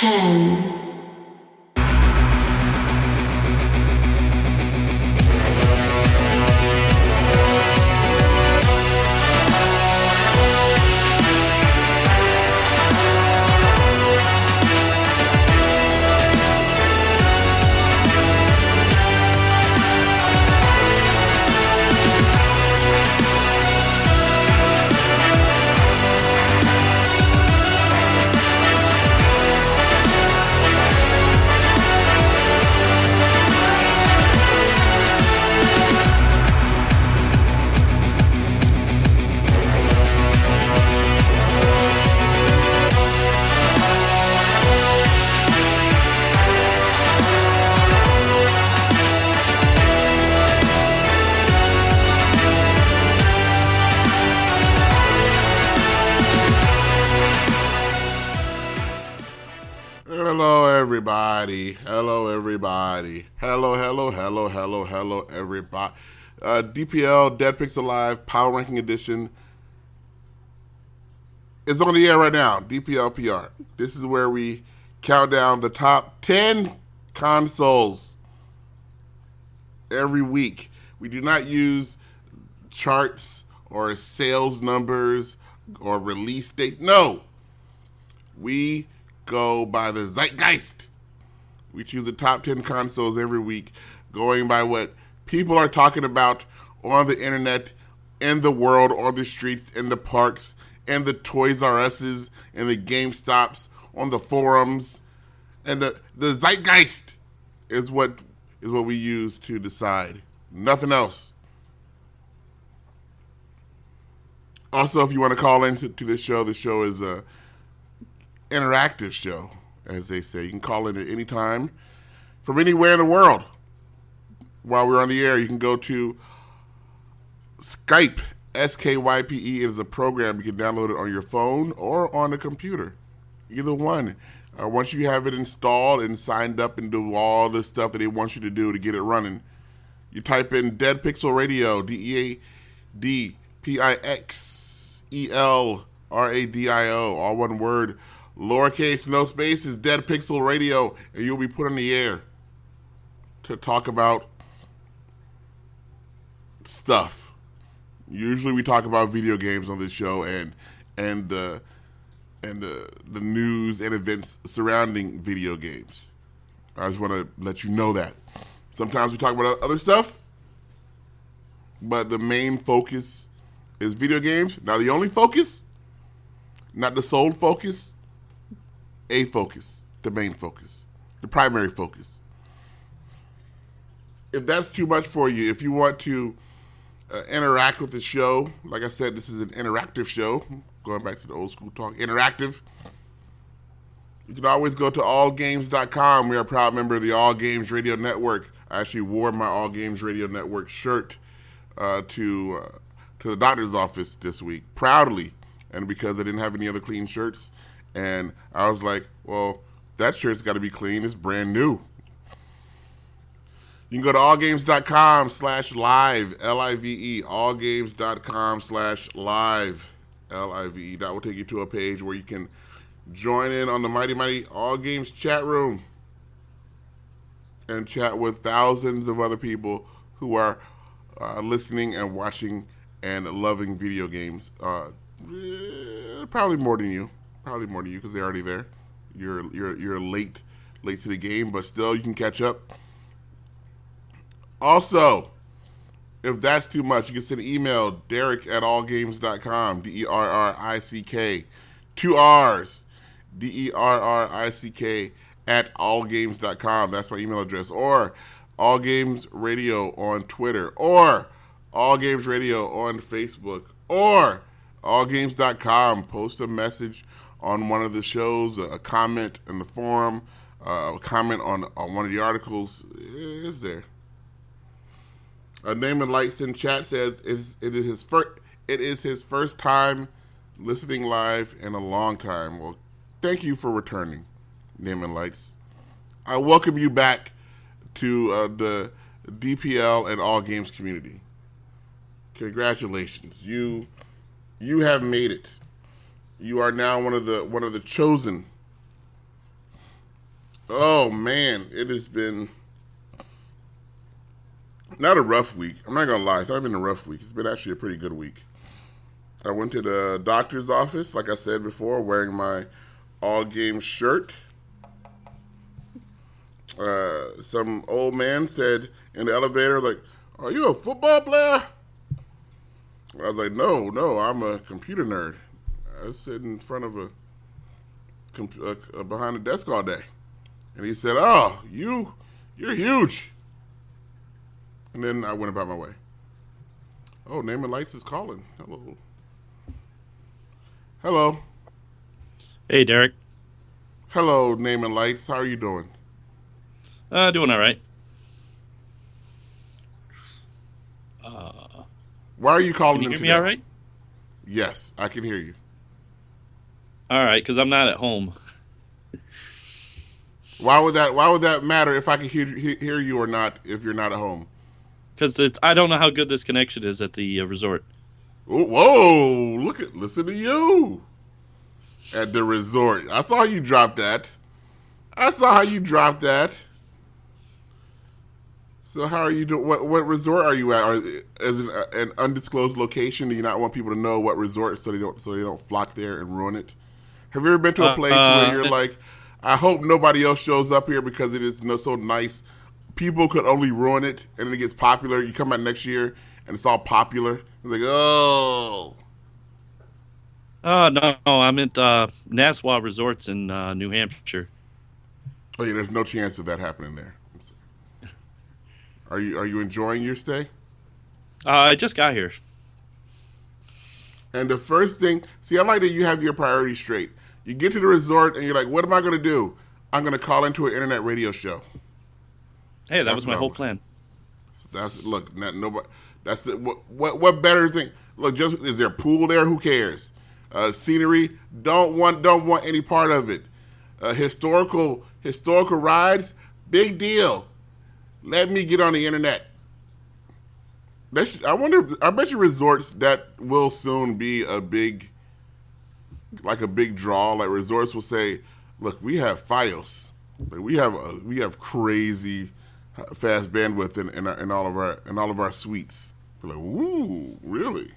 ten. DPL Dead Pixel Live Power Ranking Edition is on the air right now. DPL PR. This is where we count down the top 10 consoles every week. We do not use charts or sales numbers or release dates. No. We go by the zeitgeist. We choose the top 10 consoles every week, going by what people are talking about on the internet, in the world, on the streets, in the parks, in the Toys R Us's, in the GameStops, on the forums. And the, the zeitgeist is what is what we use to decide. Nothing else. Also, if you want to call into to this show, the show is a interactive show, as they say. You can call in at any time from anywhere in the world. While we're on the air, you can go to Skype, S K Y P E. Is a program. You can download it on your phone or on a computer. Either one. Uh, once you have it installed and signed up and do all the stuff that they want you to do to get it running, you type in Dead Pixel Radio, D E A D P I X E L R A D I O, all one word lowercase, no spaces, Dead Pixel Radio, and you'll be put on the air to talk about stuff. Usually, we talk about video games on this show and and the and the the news and events surrounding video games. I just want to let you know that. Sometimes we talk about other stuff, but the main focus is video games. Not the only focus, not the sole focus, a focus, the main focus, the primary focus. If that's too much for you, if you want to uh, interact with the show, like I said, this is an interactive show. Going back to the old school talk, interactive. You can always go to allgames.com. We are a proud member of the All Games Radio Network. I actually wore my All Games Radio Network shirt uh, to uh, to the doctor's office this week, proudly, and because I didn't have any other clean shirts, and I was like, well, that shirt's got to be clean. It's brand new. You can go to allgames.com slash live, L-I-V-E, allgames.com slash live, L-I-V-E. That will take you to a page where you can join in on the Mighty Mighty All Games chat room and chat with thousands of other people who are uh, listening and watching and loving video games. Uh, eh, probably more than you probably more than you because they're already there. You're you're you're late late to the game, but still you can catch up. Also, if that's too much, you can send an email, Derrick at allgames.com, D E R R I C K, two R's, D E R R I C K at allgames.com. That's my email address. Or All Games Radio on Twitter, or All Games Radio on Facebook, or allgames.com. Post a message on one of the shows, a comment in the forum, uh, a comment on, on one of the articles is there. A name and lights in chat says it is his first. It is his first time listening live in a long time. Well, thank you for returning, name and lights. I welcome you back to uh, the DPL and all games community. Congratulations, you you have made it you are now one of the one of the chosen Oh man, it has been not a rough week. I'm not gonna lie, it's not been a rough week. It's been actually a pretty good week. I went to the doctor's office, like I said before, wearing my all game shirt. Uh, some old man said in the elevator, like, "Are you a football player?" I was like, "No, no, I'm a computer nerd. I sit in front of a, uh, behind a desk all day." And he said, "Oh, you, you're huge." And then I went about my way. Oh, Naaman Lights is calling. Hello. Hello. Hey, Derrick. Hello, Naaman Lights. How are you doing? Uh, doing all right. Uh, Why are you calling can you hear me today? all right? Yes, I can hear you. All right, because I'm not at home. Why would that? Why would that matter if I can hear hear you or not if you're not at home? Because it's I don't know how good this connection is at the uh, resort. Whoa! Look at listen to you at the resort. I saw you drop that. I saw how you dropped that. So how are you doing? What what resort are you at? Are is it an undisclosed location? Do you not want people to know what resort so they don't so they don't flock there and ruin it? Have you ever been to a Uh, place uh, where you're like, I hope nobody else shows up here because it is no, so nice. People could only ruin it, and then it gets popular. You come out next year, and it's all popular. It's like, oh, Oh no, no I'm at uh, Nassau Resorts in uh, New Hampshire. oh yeah. There's no chance of that happening there. Are you are you enjoying your stay? Uh, I just got here. And the first thing, see, I like that you have your priorities straight. You get to the resort, and you're like, what am I going to do? I'm going to call into an internet radio show. Hey, that That's was my whole plan. That's look, not, nobody. That's the, what, what what better thing? Look, just is there a pool there? Who cares? Uh, scenery, don't want don't want any part of it. Uh, historical historical rides, big deal. Let me get on the internet. That's, I wonder. If, I bet you resorts that will soon be a big, like a big draw. Like resorts will say, "Look, we have FiOS. Like we have a, we have crazy fast bandwidth in, in, our, in all of our in all of our suites." We're like, "Ooh, really?"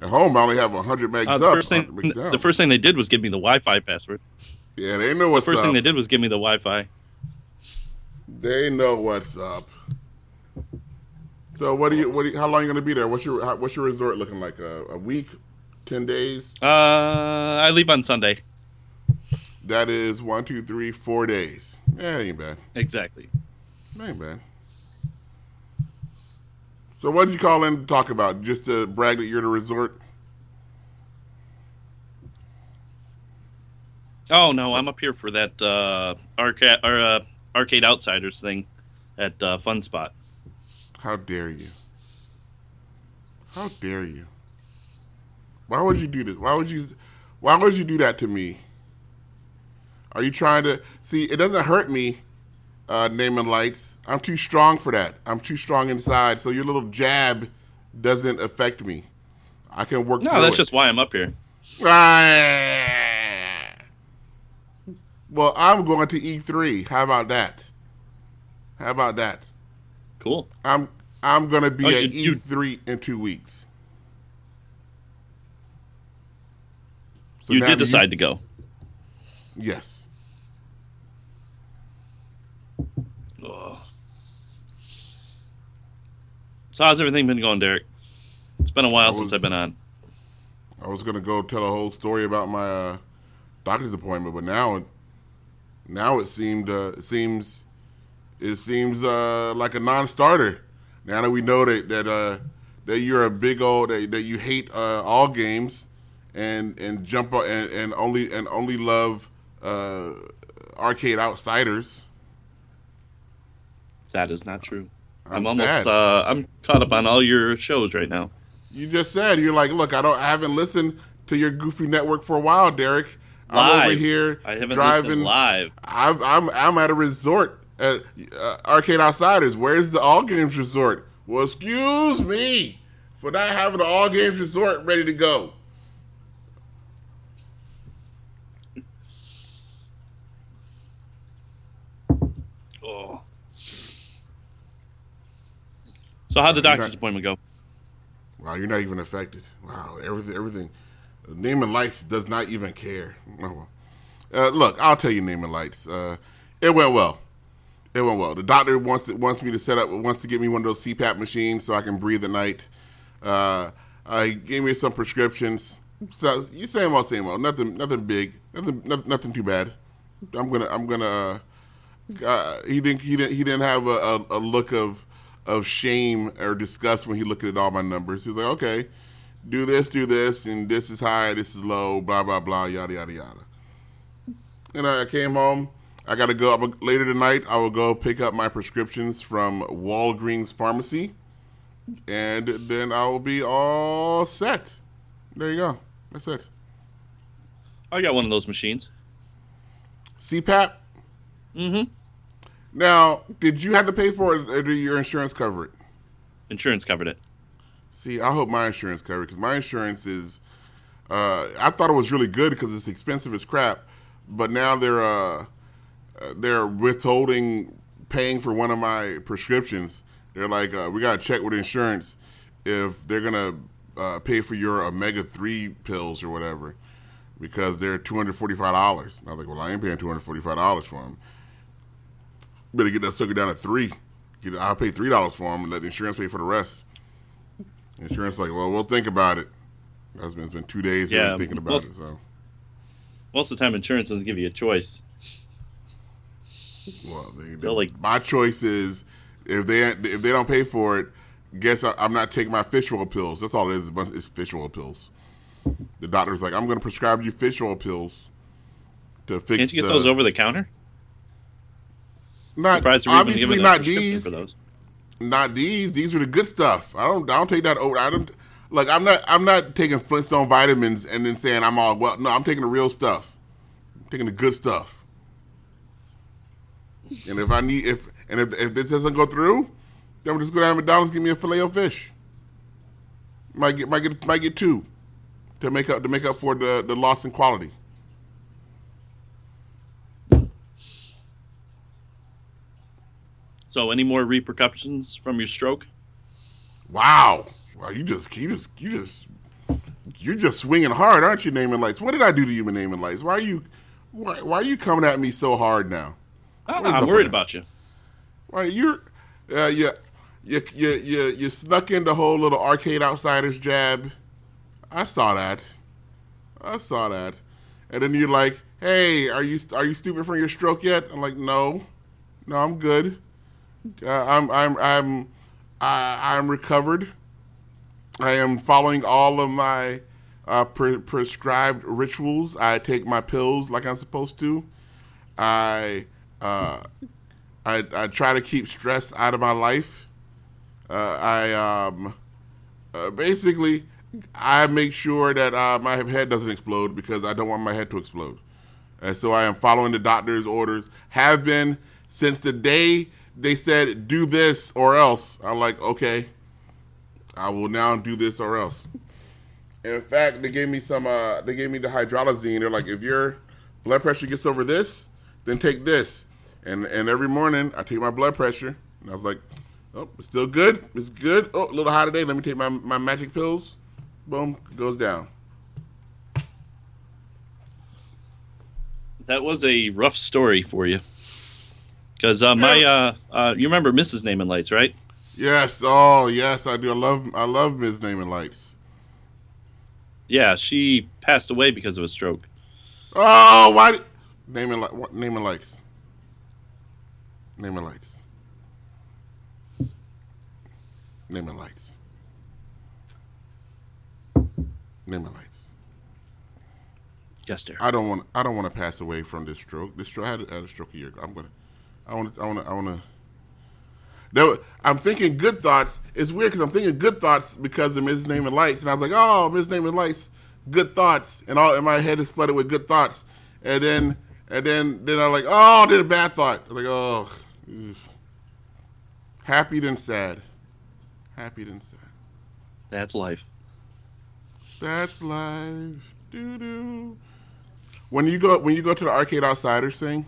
At home, I only have 100 megs Uh, the up. first thing, 100 megs down. the first thing they did was give me the Wi-Fi password. yeah, they know what's First up. thing they did was give me the Wi-Fi. They know what's up. So what do you? What? Do you, how long are you going to be there? What's your? How, what's your resort looking like? A, a week, ten days? Uh, I leave on Sunday. That is one, two, three, four days. Yeah, ain't bad. Exactly. Ain't bad. So what did you call in to talk about? Just to brag that you're at a resort? Oh no, I'm up here for that uh, arcade or uh, arcade outsiders thing at uh, Fun Spot. How dare you? How dare you? Why would you do this? Why would you? Why would you do that to me? Are you trying to see? It doesn't hurt me, uh, naming lights. I'm too strong for that. I'm too strong inside. So your little jab doesn't affect me. I can work. No, that's it. just why I'm up here. Ah. Well, I'm going to E3. How about that? How about that? Cool. I'm I'm gonna be Oh, at you- you- E3 in two weeks. So you did decide to go. Yes. Ugh. So how's everything been going, Derrick? It's been a while I since I've been on. I was gonna go tell a whole story about my uh, doctor's appointment, but now, now it seemed uh, it seems it seems uh, like a non-starter. Now that we know that that uh, that you're a big old that, that you hate uh, all games and and jump and, and only and only love uh, arcade outsiders. That is not true. I'm I'm, almost uh I'm caught up on all your shows right now. You just said you're like, look, I don't, I haven't listened to your goofy network for a while, Derrick. I'm Live. over here I haven't driving. live. I'm, I'm, I'm at a resort at uh, Arcade Outsiders. Where's the All Games Resort? Well, excuse me for not having the All Games Resort ready to go. So how'd the doctor's not- appointment go? Wow, you're not even affected. Wow, everything, everything. Neiman Lights does not even care. Oh, well. Uh, look, I'll tell you, Neiman Lights. Uh, it went well. It went well. The doctor wants wants me to set up, wants to get me one of those CPAP machines so I can breathe at night. Uh, uh, he gave me some prescriptions. So you same old, same old. Nothing, nothing big. Nothing, no- nothing too bad. I'm gonna, I'm gonna. Uh, uh, he didn't, he didn't, he didn't have a, a, a look of of shame or disgust when he looked at all my numbers. He was like, okay, do this, do this, and this is high, this is low, blah blah blah, yada yada yada. And I came home. I got to go I'm- later tonight. I will go pick up my prescriptions from Walgreens Pharmacy, and then I will be all set. There you go. That's it. I got one of those machines. CPAP. Mm-hmm. Now, did you have to pay for it, or did your insurance cover it? Insurance covered it. See, I hope my insurance covered because my insurance is. Uh, I thought it was really good because it's expensive as crap, but now they're uh, they're withholding paying for one of my prescriptions. They're like, uh, we got to check with insurance if they're gonna uh, pay for your omega three pills or whatever because they're two hundred forty five dollars. I was like, well, I ain't paying two hundred forty five dollars for them. Better get that sucker down to three. Get, I'll pay three dollars for them and let the insurance pay for the rest. Insurance like, well, we'll think about it. It's been, it's been two days Yeah, yeah, thinking about most- it. So, Most of the time, insurance doesn't give you a choice. well, they, They'll, like- my choice is if they if they don't pay for it, guess I, I'm not taking my fish oil pills. That's all it is. It's a bunch- It's fish oil pills. The doctor's like, I'm going to prescribe you fish oil pills to fix. Can't you get the, those over the counter? Not obviously not these. not these. These are the good stuff. I don't. I don't take that. Over, I don't. Like I'm not. I'm not taking Flintstone vitamins and then saying I'm all well. No, I'm taking the real stuff. I'm taking the good stuff. And if I need, if and if, if this doesn't go through, then I'm just go down to McDonald's give me a filet of fish. Might get might get might get two to make up to make up for the the loss in quality. So, any more repercussions from your stroke? Wow. Wow, you just you just you just you're just swinging hard, aren't you, naming lights? What did I do to you, naming lights? Why are you why, why are you coming at me so hard now? Oh, I'm worried about you. Why you're uh, you, you you you you snuck in the whole little arcade outsiders jab. I saw that. I saw that. And then you're like, "Hey, are you are you stupid from your stroke yet?" I'm like, "No, no, I'm good. Uh, I'm I'm I'm I, I'm recovered. I am following all of my uh, pre- prescribed rituals. I take my pills like I'm supposed to. I uh, I, I try to keep stress out of my life. Uh, I um, uh, basically I make sure that my head doesn't explode because I don't want my head to explode. And so I am following the doctor's orders. Have been since the day they said do this or else. I'm like, okay, I will now do this or else. In fact, they gave me some. Uh, they gave me the hydralazine. They're like, if your blood pressure gets over this, then take this. And and every morning I take my blood pressure, and I was like, oh, it's still good. It's good. Oh, a little high today. Let me take my my magic pills. Boom, goes down. That was a rough story for you. Because uh, my, uh, uh, you remember Mrs. Name and Lights, right? Yes. Oh, yes, I do. I love I love Ms. Name and Lights. Yeah, she passed away because of a stroke. Oh, why? Did, name and li- what? Name and lights. Name and lights. Name and lights. Name and lights. Yes, dear. I don't want. I don't want to pass away from this stroke. This stroke. I had, had a stroke a year ago. I'm gonna. I want. to I want. to I want to. There, I'm thinking good thoughts. It's weird because I'm thinking good thoughts because of Ms. Name and Lights, and I was like, "Oh, Ms. Name and Lights, good thoughts," and all and my head is flooded with good thoughts, and then and then then I'm like, "Oh, then a bad thought." I'm like, "Oh, happy then sad, happy then sad." That's life. That's life. Doo doo. When you go when you go to the Arcade Outsiders thing,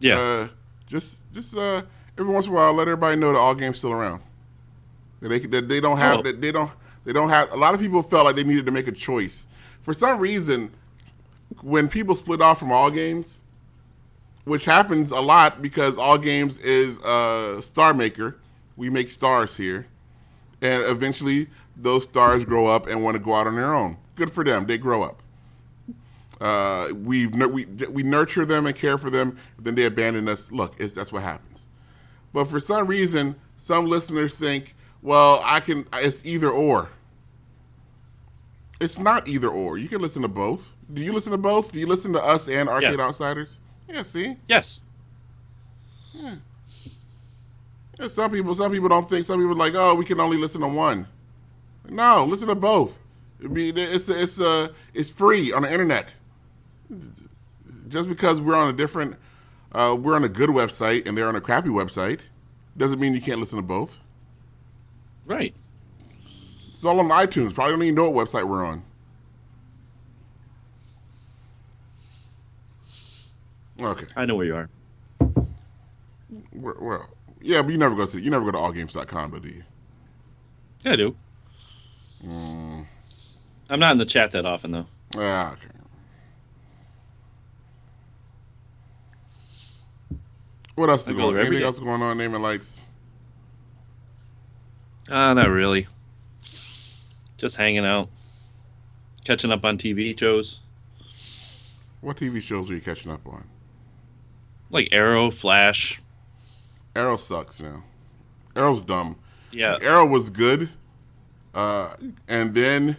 Yeah. uh, just just uh, every once in a while, let everybody know that all games still around. That they that they don't have Oh. that they don't they don't have. A lot of people felt like they needed to make a choice. For some reason, when people split off from all games, which happens a lot because all games is a star maker. We make stars here, and eventually those stars grow up and want to go out on their own. Good for them; they grow up. Uh, we've we we nurture them and care for them, then they abandon us. Look, it's, that's what happens. But for some reason, some listeners think, well, I can. It's either or. It's not either or. You can listen to both. Do you listen to both? Do you listen to us and Arcade Yeah. Outsiders? Yeah. See, Yes. yeah, some people, some people don't think. Some people are like, oh, we can only listen to one. No, listen to both. It'd be, it's it's uh, it's free on the internet. Just because we're on a different, uh, we're on a good website and they're on a crappy website, doesn't mean you can't listen to both. Right. It's all on iTunes. Probably don't even know what website we're on. Okay. I know where you are. Well, well, yeah, but you never go to you never go to allgames.com, but do you? Yeah, I do. Mm. I'm not in the chat that often though. Ah, okay. What else is going? every Anything day. else going on? Naming lights. Uh, not really. Just hanging out, catching up on TV shows What TV shows are you catching up on? like Arrow, Flash. Arrow sucks now. Arrow's dumb. Yeah, Arrow was good, uh, and then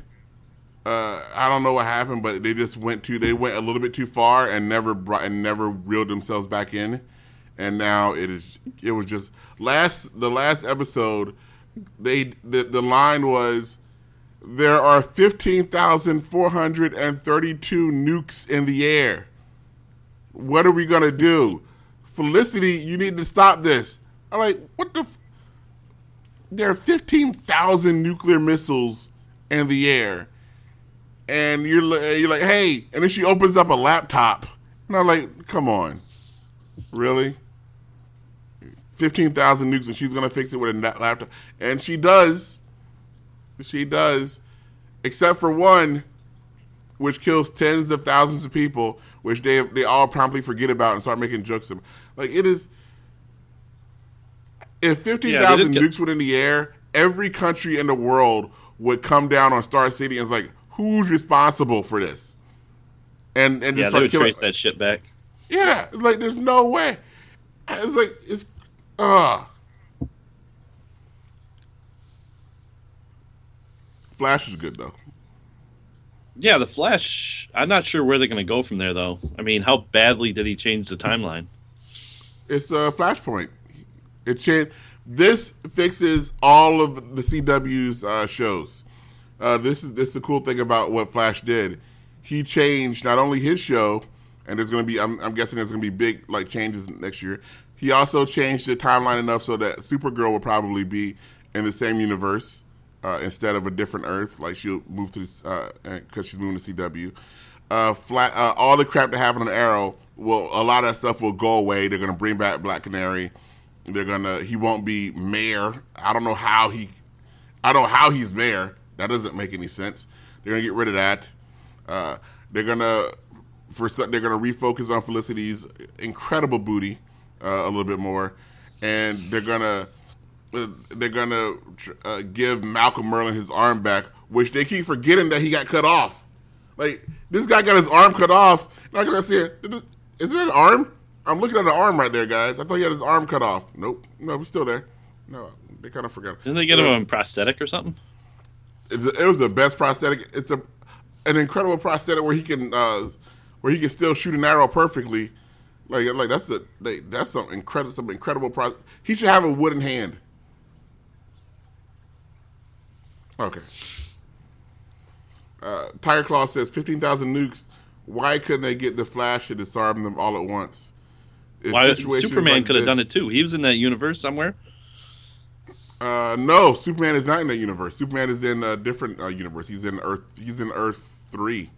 uh, I don't know what happened, but they just went too. They went a little bit too far and never brought and never reeled themselves back in. And now it is. It was just last the last episode. They the, the line was there are fifteen thousand four hundred and thirty two nukes in the air. What are we gonna do? Felicity, you need to stop this. I'm like, what the. F- there are 15,000 nuclear missiles in the air. And you're, you're like, hey, and then she opens up a laptop. And I'm like, come on. Really? 15,000 nukes and she's going to fix it with a laptop. And she does. She does. Except for one, which kills tens of thousands of people, which they, they all promptly forget about and start making jokes of. Like, it is if 15,000 Yeah, did nukes were in the air, every country in the world would come down on Star City and it's like, who's responsible for this? And and yeah, just they would killing. trace that shit back. Yeah, like there's no way. It's like it's uh Flash is good though. Yeah, the Flash. I'm not sure where they're going to go from there, though. I mean, how badly did he change the timeline? It's a Flashpoint. It cha- This fixes all of the CW's uh, shows. Uh, this is this is the cool thing about what Flash did. He changed not only his show, and there's going to be I'm, I'm guessing there's going to be big like changes next year. He also changed the timeline enough so that Supergirl will probably be in the same universe uh, instead of a different Earth. Like she'll move to because she's moving to CW. Uh, flat, uh, all the crap that happened on Arrow will a lot of that stuff will go away. They're going to bring back Black Canary. They're gonna. He won't be mayor. I don't know how he. I don't know how he's mayor. That doesn't make any sense. They're gonna get rid of that. Uh, they're gonna for they're gonna refocus on Felicity's incredible booty uh, a little bit more, and they're gonna uh, they're gonna uh, give Malcolm Merlyn his arm back, which they keep forgetting that he got cut off. Like this guy got his arm cut off. I gotta see it. Is it an arm? I'm looking at the arm right there, guys. I thought he had his arm cut off. Nope. No, he's still there. No, they kind of forgot. Didn't they get him a prosthetic or something? It was, it was the best prosthetic. It's a an incredible prosthetic where he can uh, where he can still shoot an arrow perfectly. Like like that's the they, that's some incredible some incredible pro. He should have a wooden hand. Okay. Uh, Tiger Claw says fifteen thousand nukes. Why couldn't they get the Flash to disarm them all at once? It's Why Superman like could have done it too. He was in that universe somewhere. Uh, no, Superman is not in that universe. Superman is in a different uh, universe. He's in Earth. He's in Earth three,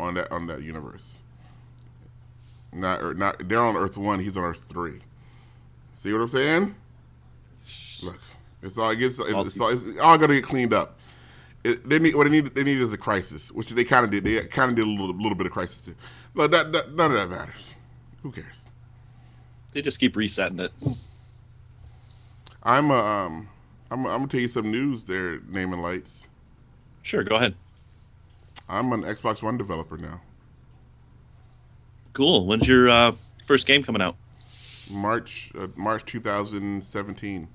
on that on that universe. Not Earth, not they're on Earth one. He's on Earth three. See what I'm saying? Look, it's all it gets. It's all, it's all gonna get cleaned up. It, they need what they need. They need is a crisis, which they kind of did. They kind of did a little, little bit of crisis too. But that, that, none of that matters. Who cares? They just keep resetting it. I'm uh, um, I'm, I'm gonna tell you some news there, naming lights. Sure, go ahead. I'm an Xbox One developer now. Cool. When's your uh, first game coming out? March uh, March 2017.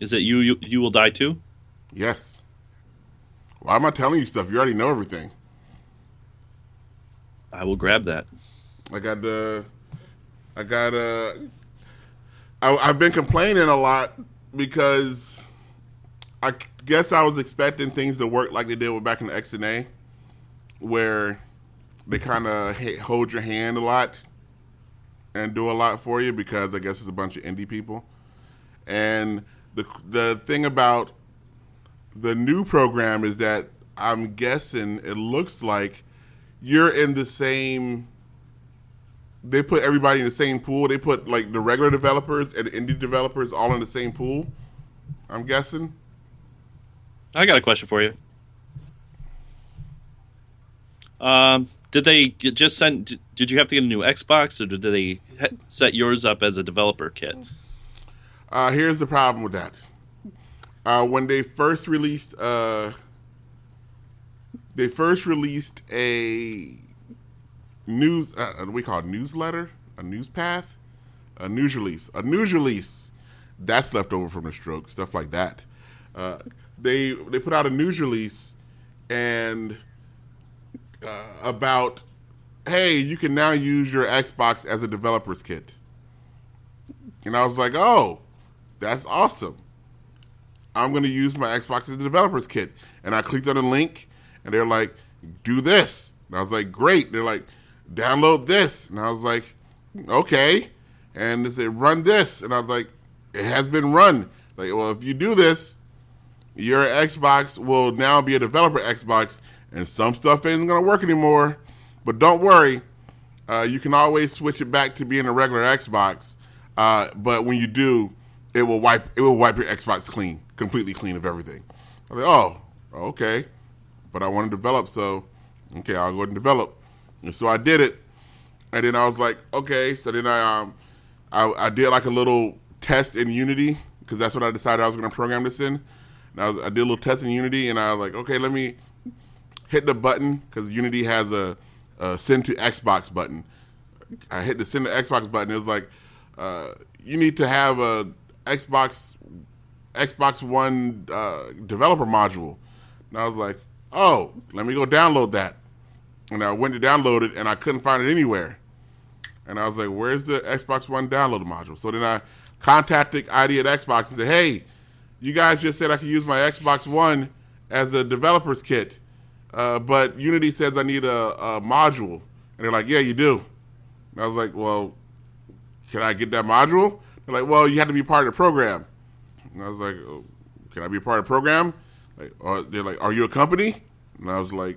Is it you? You, you will die too? Yes. Why am I telling you stuff? You already know everything. I will grab that. I got the. I got uh. I, I've been complaining a lot because I guess I was expecting things to work like they did with back in the XNA, where they kind of hold your hand a lot and do a lot for you because I guess it's a bunch of indie people. And the the thing about the new program is that I'm guessing it looks like you're in the same. They put everybody in the same pool. They put like the regular developers and indie developers all in the same pool. I'm guessing. I got a question for you. Um, did they just send? Did you have to get a new Xbox, or did they set yours up as a developer kit? Uh, here's the problem with that. Uh, when they first released, uh, they first released a news, uh, we call it newsletter, a news path, a news release, a news release. That's left over from the stroke, stuff like that. Uh, they they put out a news release and uh, about, hey, you can now use your Xbox as a developer's kit. And I was like, oh, that's awesome. I'm going to use my Xbox as a developer's kit. And I clicked on a link, and they're like, do this. And I was like, great. They're like, download this. And I was like, okay. And they said, run this. And I was like, it has been run. Like, well, if you do this, your Xbox will now be a developer Xbox, and some stuff isn't going to work anymore. But don't worry, uh, you can always switch it back to being a regular Xbox. Uh, but when you do, it will wipe it will wipe your Xbox clean, completely clean of everything. I was like, oh, okay. But I want to develop, so okay, I'll go and develop. And so I did it, and then I was like, okay. So then I um, I, I did like a little test in Unity because that's what I decided I was going to program this in. And I, was, I did a little test in Unity, and I was like, okay, let me hit the button because Unity has a, a, send to Xbox button. I hit the send to Xbox button. It was like, uh, you need to have a Xbox Xbox One uh, developer module. And I was like, oh, let me go download that. And I went to download it, and I couldn't find it anywhere. And I was like, where's the Xbox One download module? So then I contacted ID at Xbox and said, hey, you guys just said I could use my Xbox One as a developer's kit. Uh, but Unity says I need a, a, module. And they're like, yeah, you do. And I was like, well, can I get that module? They're like, well, you have to be part of the program. And I was like, oh, can I be part of the program? Like, or they're like, are you a company? And I was like,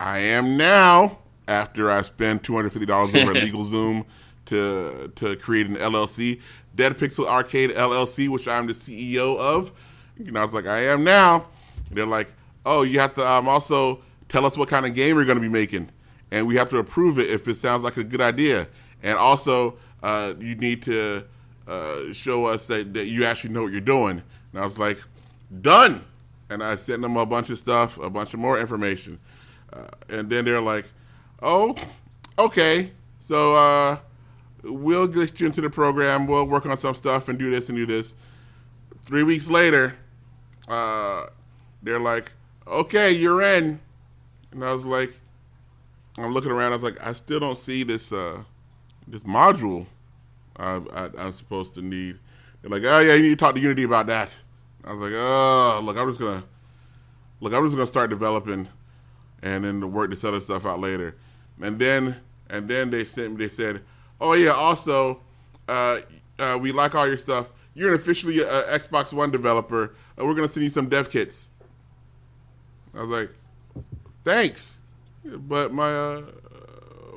I am now. After I spend two hundred fifty dollars over at LegalZoom to to create an LLC, Dead Pixel Arcade LLC, which I'm the CEO of. And I was like, I am now. And they're like, oh, you have to um, also tell us what kind of game you're going to be making, and we have to approve it if it sounds like a good idea. And also, uh, you need to uh, show us that, that you actually know what you're doing. And I was like, done. And I sent them a bunch of stuff, a bunch of more information. Uh, and then they're like, oh, okay. So uh, we'll get you into the program. We'll work on some stuff and do this and do this. Three weeks later, uh, they're like, okay, you're in. And I was like, I'm looking around. I was like, I still don't see this uh, this module I, I, am supposed to need. They're like, oh yeah, you need to talk to Unity about that. I was like, oh, look, I'm just gonna look. I'm just gonna start developing, and then work this other stuff out later. And then and then they sent me. They said, oh yeah, also, uh, uh, we like all your stuff. You're an officially uh, Xbox One developer. Uh, we're gonna send you some dev kits. I was like, thanks, but my uh,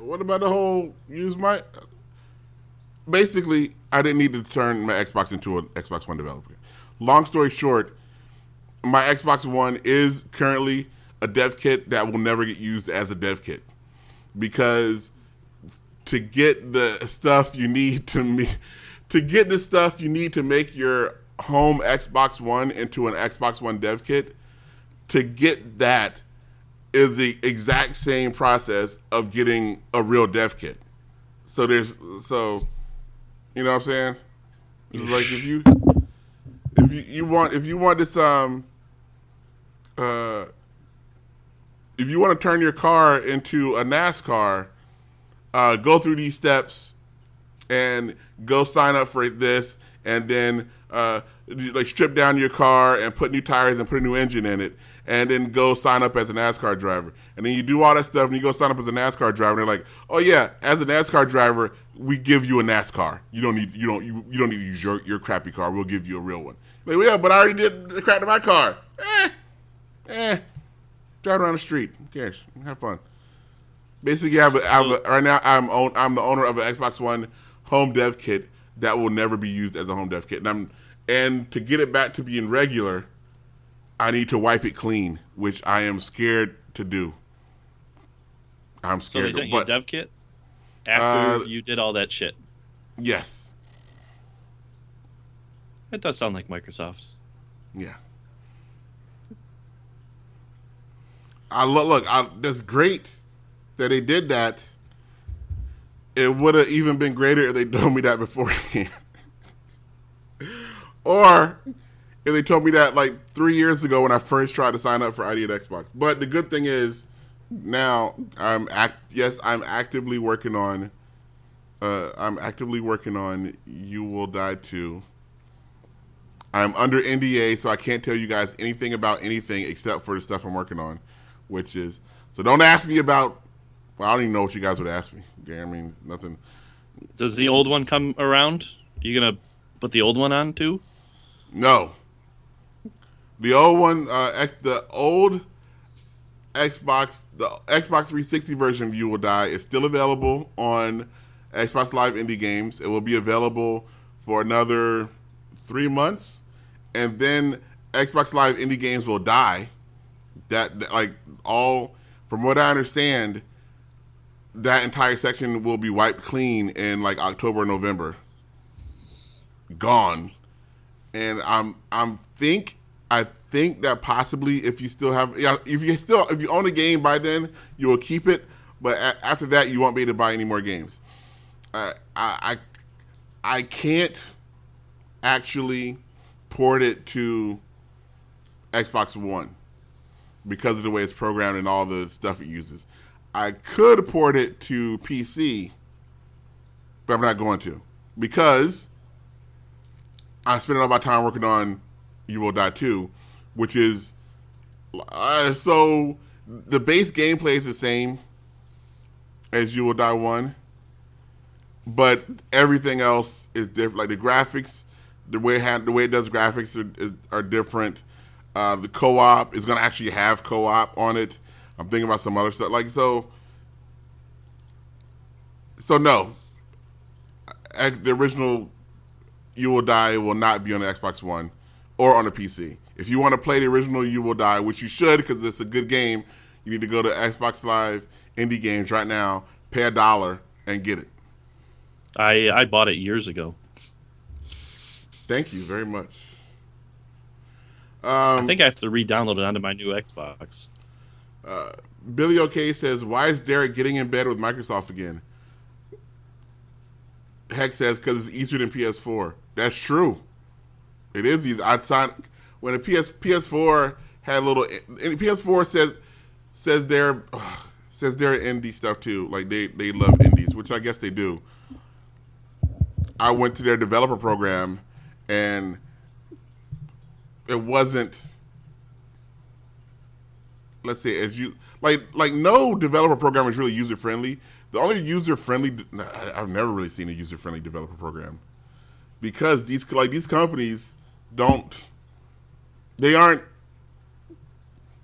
what about the whole use my? basically, I didn't need to turn my Xbox into an Xbox One developer. Long story short, my Xbox One is currently a dev kit that will never get used as a dev kit because to get the stuff you need to me to get the stuff you need to make your home Xbox One into an Xbox One dev kit to get that is the exact same process of getting a real dev kit. So there's so you know what I'm saying? It's like if you if you, you want if you want this um uh if you want to turn your car into a NASCAR, uh, go through these steps and go sign up for this, and then uh, like strip down your car and put new tires and put a new engine in it, and then go sign up as a NASCAR driver. And then you do all that stuff, and you go sign up as a NASCAR driver. And they're like, "Oh yeah, as a NASCAR driver, we give you a NASCAR. You don't need you don't you, you don't need to use your, your crappy car. We'll give you a real one." Like, yeah, but I already did the crap to my car. Eh, eh. Drive around the street. Who cares? Have fun. Basically, I have, have a, right now. I'm own, I'm the owner of an Xbox One home dev kit that will never be used as a home dev kit, and I'm and to get it back to being regular, I need to wipe it clean, which I am scared to do. I'm So scared, they sent you a dev kit after Uh, you did all that shit. yes, It does sound like Microsoft. yeah. I look, look. I, that's great that they did that. It would have even been greater if they told me that beforehand, or if they told me that like three years ago when I first tried to sign up for ID at Xbox. But the good thing is, now I'm act. Yes, I'm actively working on. Uh, I'm actively working on You Will Die Too. I'm under NDA, so I can't tell you guys anything about anything except for the stuff I'm working on, which is so. Don't ask me about. Well, I don't even know what you guys would ask me. I mean, nothing. Does the old one come around? Are You gonna put the old one on too? No. The old one, uh, the old Xbox, the Xbox 360 version of You Will Die is still available on Xbox Live Indie Games. It will be available for another three months, and then Xbox Live Indie Games will die. That that, like all, from what I understand, that entire section will be wiped clean in like October, November. Gone and I'm I'm think I think that possibly if you still have yeah if you still if you own a game by then you will keep it, but a- after that you won't be able to buy any more games. Uh, I I I can't actually port it to Xbox One because of the way it's programmed and all the stuff it uses. I could port it to PC, but I'm not going to because I'm spending all my time working on You Will Die 2, which is uh, so the base gameplay is the same as You Will Die 1, but everything else is different. Like the graphics, the way it, ha- the way it does graphics are, are different. Uh, the co-op is going to actually have co-op on it. I'm thinking about some other stuff. Like so, so no, the original you Will Die will not be on the Xbox One or on a PC. If you want to play the original You Will Die, which you should because it's a good game, you need to go to Xbox Live Indie Games right now, pay a dollar, and get it. I I bought it years ago. Thank you very much. I Um, think I have to re-download it onto my new Xbox. Billy OK says, "Why is Derrick getting in bed with Microsoft again?" Heck says, "Because it's easier than PS4." That's true. It is easy. I signed when a PS PS4 had a little. And PS4 says says they're says they're indie stuff too. Like they they love indies, which I guess they do. I went to their developer program, and it wasn't let's say as you like like no developer program is really user friendly. The only user friendly I've never really seen a user friendly developer program because these like these companies don't they aren't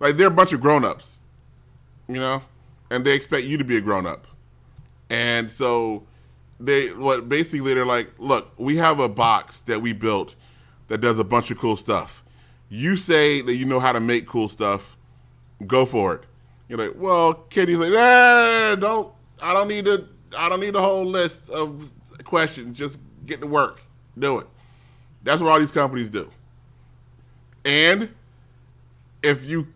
like they're a bunch of grown ups, you know, and they expect you to be a grown up, and so they what basically they're like, look, we have a box that we built that does a bunch of cool stuff. You say that you know how to make cool stuff, go for it. You're like, well, Kenny's like, nah, don't. I don't need to. I don't need a whole list of questions. Just get to work. Do it. That's what all these companies do. And if you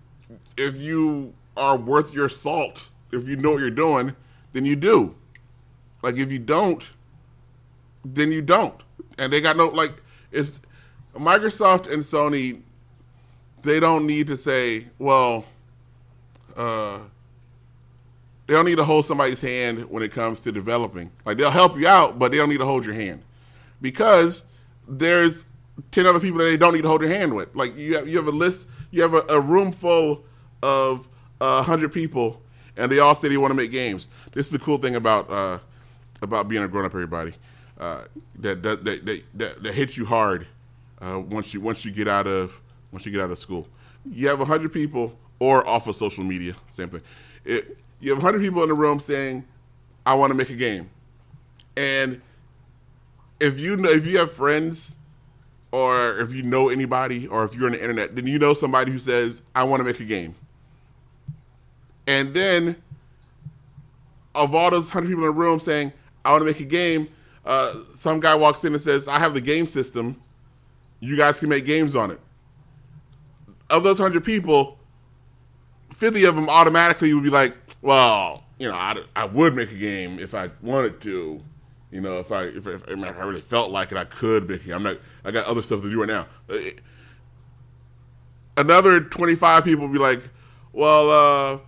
if you are worth your salt, if you know what you're doing, then you do. Like if you don't, then you don't. And they got no like it's Microsoft and Sony they don't need to say, well, uh they don't need to hold somebody's hand when it comes to developing. Like they'll help you out, but they don't need to hold your hand. Because there's 10 other people that they don't need to hold your hand with. Like you have you have a list, you have a, a room full of uh, 100 people and they all say they want to make games. This is the cool thing about uh, about being a grown up, everybody. Uh, that, that, that, that, that hits you hard uh, once you once you get out of once you get out of school. You have hundred people, or off of social media, same thing. It, you have hundred people in the room saying, "I want to make a game," and if you know if you have friends or if you know anybody or if you're on the internet, then you know somebody who says, I want to make a game. And then of all those hundred people in the room saying, I want to make a game, uh, some guy walks in and says, I have the game system. You guys can make games on it. Of those hundred people, 50 of them automatically would be like, well, you know, I, I would make a game if I wanted to. You know, if I if, if, if I really felt like it, I could it. I'm not. I got other stuff to do right now. Uh, another 25 people be like, well, uh,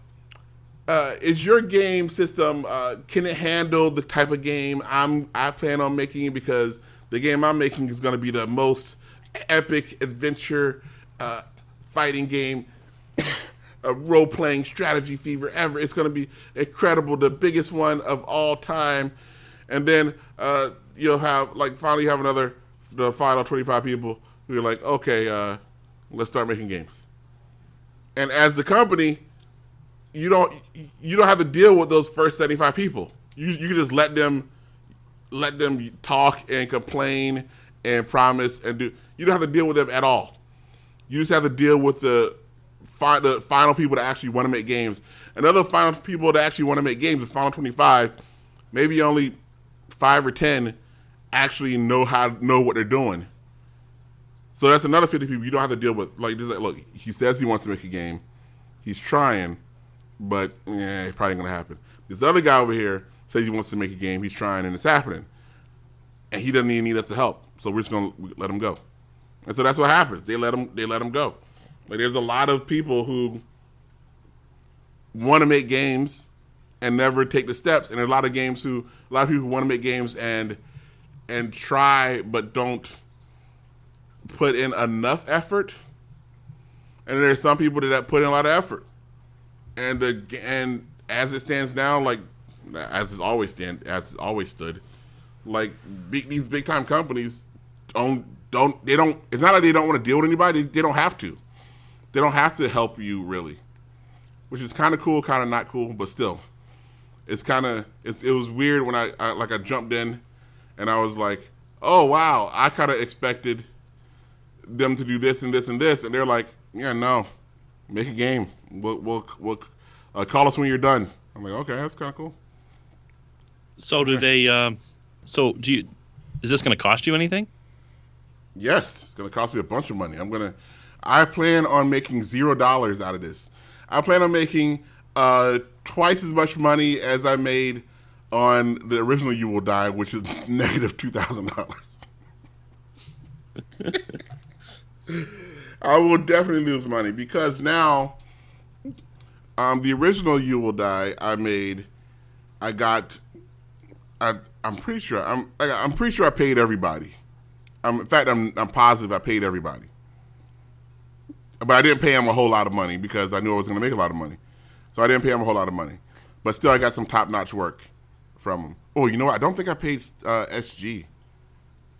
uh, is your game system uh, can it handle the type of game I'm I plan on making because the game I'm making is going to be the most epic adventure uh, fighting game, a role playing strategy fever ever. It's going to be incredible, the biggest one of all time. And then uh, you'll have like finally have another the final 25 people who are like, okay, uh, let's start making games. And as the company you don't you don't have to deal with those first 75 people. You you can just let them let them talk and complain and promise and do. You don't have to deal with them at all. You just have to deal with the fi- the final people that actually want to make games. And other final people that actually want to make games, the final 25, maybe only five or 10 actually know how know what they're doing. So that's another 50 people you don't have to deal with. Like, look, he says he wants to make a game. He's trying but yeah, it's probably gonna happen. This other guy over here says he wants to make a game. He's trying, and it's happening, and he doesn't even need us to help. So we're just gonna let him go. And so that's what happens. They let him. They let him go. Like there's a lot of people who want to make games and never take the steps, and a lot of games who a lot of people want to make games and and try but don't put in enough effort. And there's some people that put in a lot of effort and and as it stands now, like as it's always stand as it's always stood, like big, these big time companies don't don't they don't. It's not like they don't want to deal with anybody. They, they don't have to. They don't have to help you really, which is kind of cool, kind of not cool, but still, it's kind of it's it was weird when I, I like I jumped in, and I was like, oh wow, I kind of expected them to do this and this and this, and they're like, yeah, no, make a game. We'll, we'll, we'll uh, call us when you're done. I'm like, okay, that's kind of cool. So do they? Um, so do you? Is this going to cost you anything? Yes, it's going to cost me a bunch of money. I'm gonna. I plan on making zero dollars out of this. I plan on making uh, twice as much money as I made on the original "You Will Die," which is negative two thousand dollars. I will definitely lose money because now um, the original "You Will Die" I made, I got, I I'm pretty sure I'm I'm pretty sure I paid everybody. I'm, in fact, I'm I'm positive I paid everybody, but I didn't pay him a whole lot of money because I knew I was going to make a lot of money, so I didn't pay him a whole lot of money. But still, I got some top notch work from him. Oh, you know what? I don't think I paid uh, SG.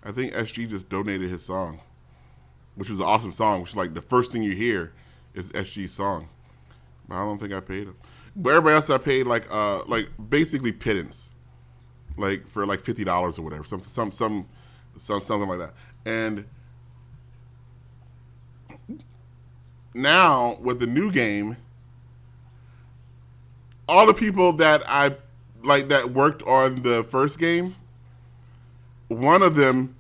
I think SG just donated his song, which was an awesome song. Which is like the first thing you hear is SG's song. But I don't think I paid him. But everybody else I paid like uh like basically pittance. like for like fifty dollars or whatever, some some some some something like that. And now with the new game, all the people that I like that worked on the first game, one of them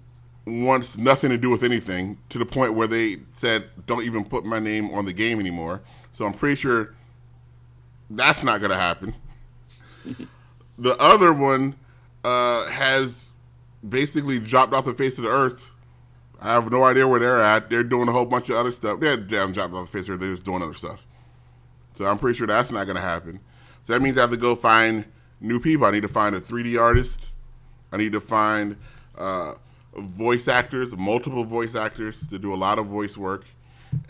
wants nothing to do with anything to the point where they said, "Don't even put my name on the game anymore." So I'm pretty sure that's not going to happen. the other one uh, has basically dropped off the face of the earth. I have no idea where they're at. They're doing a whole bunch of other stuff. They're down dropped off the face of the earth. They're just doing other stuff. So I'm pretty sure that's not going to happen. So that means I have to go find new people. I need to find a 3D artist. I need to find uh, voice actors, multiple voice actors to do a lot of voice work.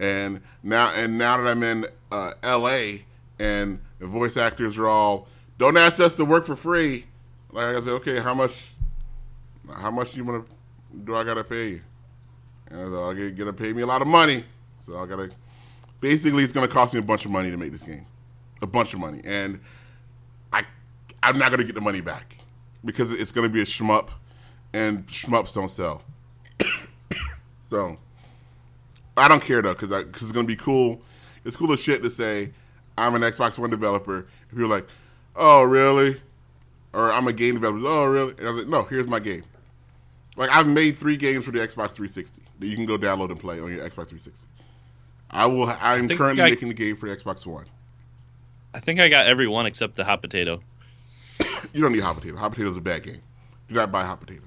And now, and now that I'm in uh, L.A. and the voice actors are all, don't ask us to work for free. Like I said, okay, how much? How much do you want to? Do I gotta pay you? And I get gonna pay me a lot of money, so I gotta. Basically, it's gonna cost me a bunch of money to make this game, a bunch of money, and I, I'm not gonna get the money back because it's gonna be a shmup, and shmups don't sell. so, I don't care though, because because it's gonna be cool. It's cool as shit to say I'm an Xbox One developer. If you're like, oh really, or I'm a game developer. Oh really? And I was like, no, here's my game. Like I've made three games for the Xbox 360 that you can go download and play on your Xbox 360. I will. I'm currently I, making the game for the Xbox One. I think I got every one except the hot potato. you don't need hot potato. Hot potato is a bad game. Do not buy hot potato.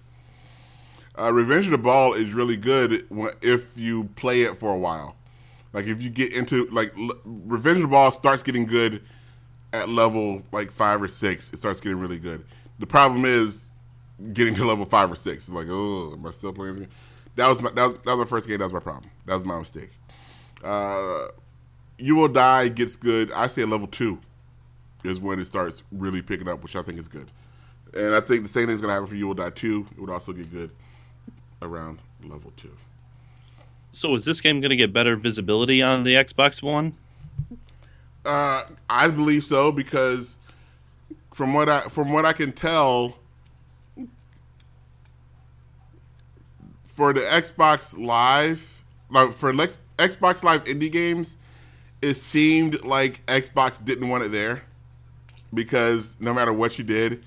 Uh, Revenge of the Ball is really good if you play it for a while. Like if you get into like L- Revenge of the Ball starts getting good at level like five or six. It starts getting really good. The problem is getting to level five or six. It's like, oh, am I still playing? That was my that was, that was my first game. That was my problem. That was my mistake. Uh, you will die gets good. I say level two is when it starts really picking up, which I think is good. And I think the same thing's gonna happen for you will die two. It would also get good around level two. So is this game going to get better visibility on the Xbox One? Uh, I believe so because from what I from what I can tell, for the Xbox Live, like for Lex, Xbox Live indie games, it seemed like Xbox didn't want it there because no matter what you did,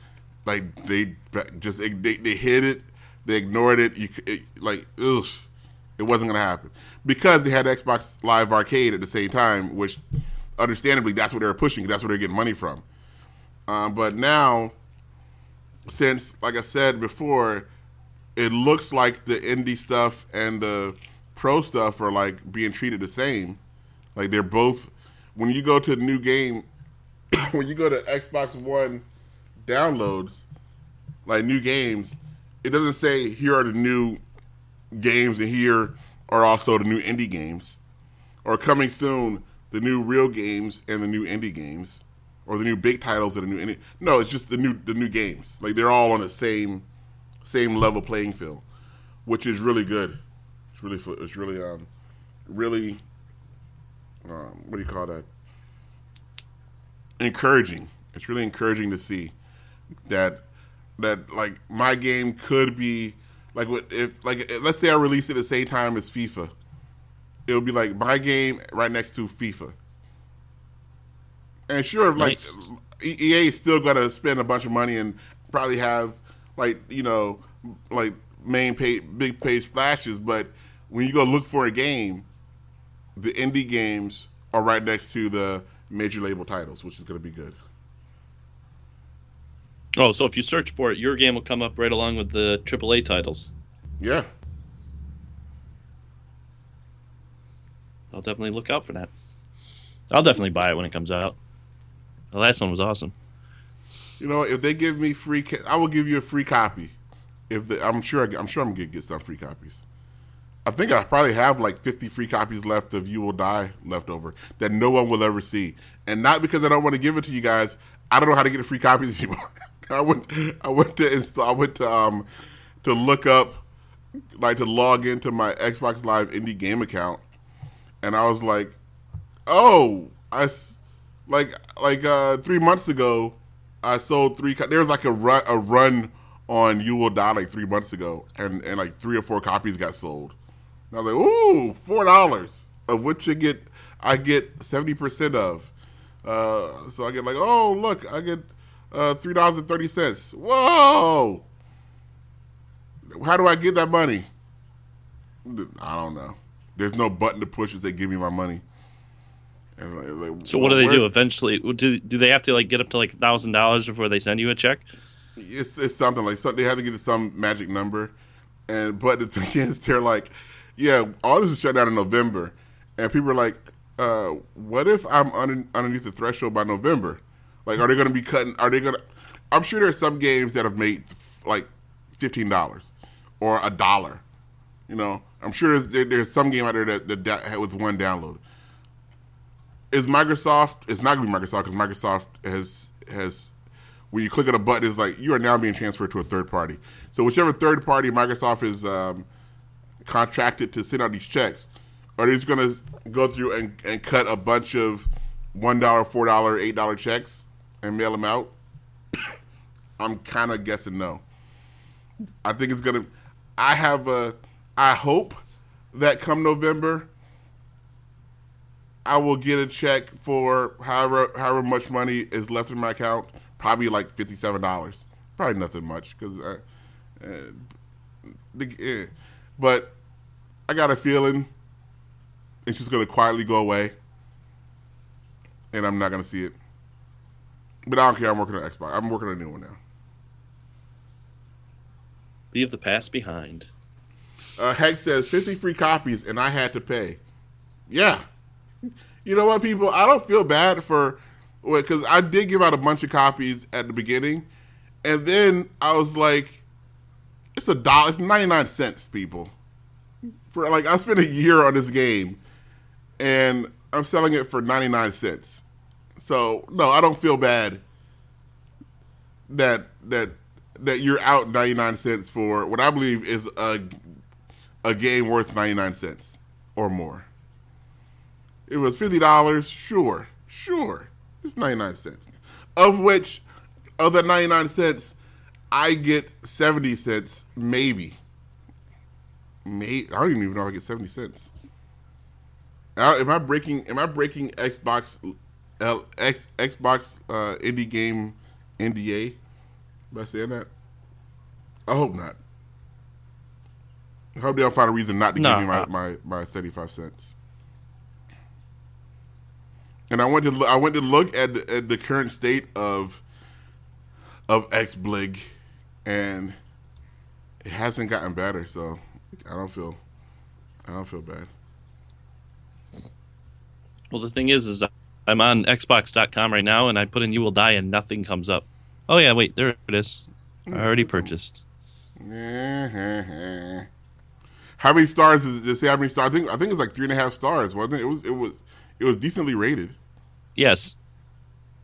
like they just they, they hid it, they ignored it. You it, like ugh it wasn't to happen because they had Xbox Live Arcade at the same time, which understandably that's what they were pushing. That's where they're getting money from. Um, but now, since like I said before, it looks like the indie stuff and the pro stuff are like being treated the same. Like they're both. When you go to the new game, when you go to Xbox One downloads, like new games, it doesn't say here are the new games, and here are also the new indie games, or coming soon, the new real games and the new indie games, or the new big titles and the new indie. No, it's just the new the new games. Like they're all on the same same level playing field, which is really good. It's really it's really um really um, what do you call that? Encouraging. It's really encouraging to see that that like my game could be like what if like let's say I released it at the same time as FIFA, it would be like my game right next to FIFA. And sure, nice. like EA is still gonna spend a bunch of money and probably have like you know like main page big page splashes, but when you go look for a game, the indie games are right next to the major label titles, which is gonna be good. Oh, so if you search for it, your game will come up right along with the AAA titles. Yeah. I'll definitely look out for that. I'll definitely buy it when it comes out. The last one was awesome. You know, if they give me free, ca- I will give you a free copy. If the, I'm sure, I, am sure I'm gonna get some free copies. I think I probably have like 50 free copies left of You Will Die left over that no one will ever see, and not because I don't want to give it to you guys. I don't know how to get the free copies anymore. I went I went to install I went to um to look up like to log into my Xbox Live indie game account and I was like, "Oh, I like like uh 3 months ago I sold 3 there was like a run a run on You Will Die like three months ago, and and like three or four copies got sold. And I was like, ooh, four dollars, of which you get I get seventy percent of. Uh, so I get like, oh look, I get uh, three dollars and thirty cents. Whoa! How do I get that money? I don't know. There's no button to push if they give me my money. Like, like, so what do they where? do eventually? Do do they have to like get up to like thousand dollars before they send you a check? It's it's something like they have to get to some magic number, and but it's is, they're like, yeah, all this is shut down in November, and people are like, uh, what if I'm under, underneath the threshold by November? Like, are they going to be cutting? Are they going to? I'm sure there's some games that have made like fifteen dollars or a dollar. You know, I'm sure there's, there's some game out there that, that, that with one download. Is Microsoft? It's not going to be Microsoft because Microsoft has has when you click on a button, it's like you are now being transferred to a third party. So whichever third party Microsoft is um, contracted to send out these checks, are they just going to go through and, and cut a bunch of one dollar, four dollar, eight dollar checks and mail them out? I'm kind of guessing no. I think it's gonna. I have a. I hope that come November, I will get a check for however however much money is left in my account probably like fifty seven dollars. Probably nothing much because, uh, uh, but I got a feeling it's just gonna quietly go away, and I'm not gonna see it. But I don't care. I'm working on Xbox. I'm working on a new one now. Leave the past behind. Uh, Heck says 50 free copies, and I had to pay. Yeah. You know what, people? I don't feel bad for because I did give out a bunch of copies at the beginning, and then I was like, "It's a dollar, it's ninety nine cents, people." For like, I spent a year on this game, and I'm selling it for ninety nine cents. So no, I don't feel bad that that that you're out ninety nine cents for what I believe is a a game worth ninety nine cents or more. It was fifty dollars, sure, sure. It's 99 cents. Of which, of that 99 cents, I get 70 cents, maybe. May I don't even know if I get 70 cents. Am I breaking? Am I breaking Xbox, X, Xbox uh, indie game NDA by saying that? I hope not. I hope they don't find a reason not to no, give me my, my, my 75 cents and I went to I went to look at the, at the current state of of XBlig, and it hasn't gotten better. So I don't feel I don't feel bad. Well, the thing is, is I'm on Xbox.com right now, and I put in "You Will Die" and nothing comes up. Oh yeah, wait, there it is. I already purchased. how many stars is it? Say how many stars? I think I think it's like three and a half stars, wasn't it? It was it was it was decently rated. Yes.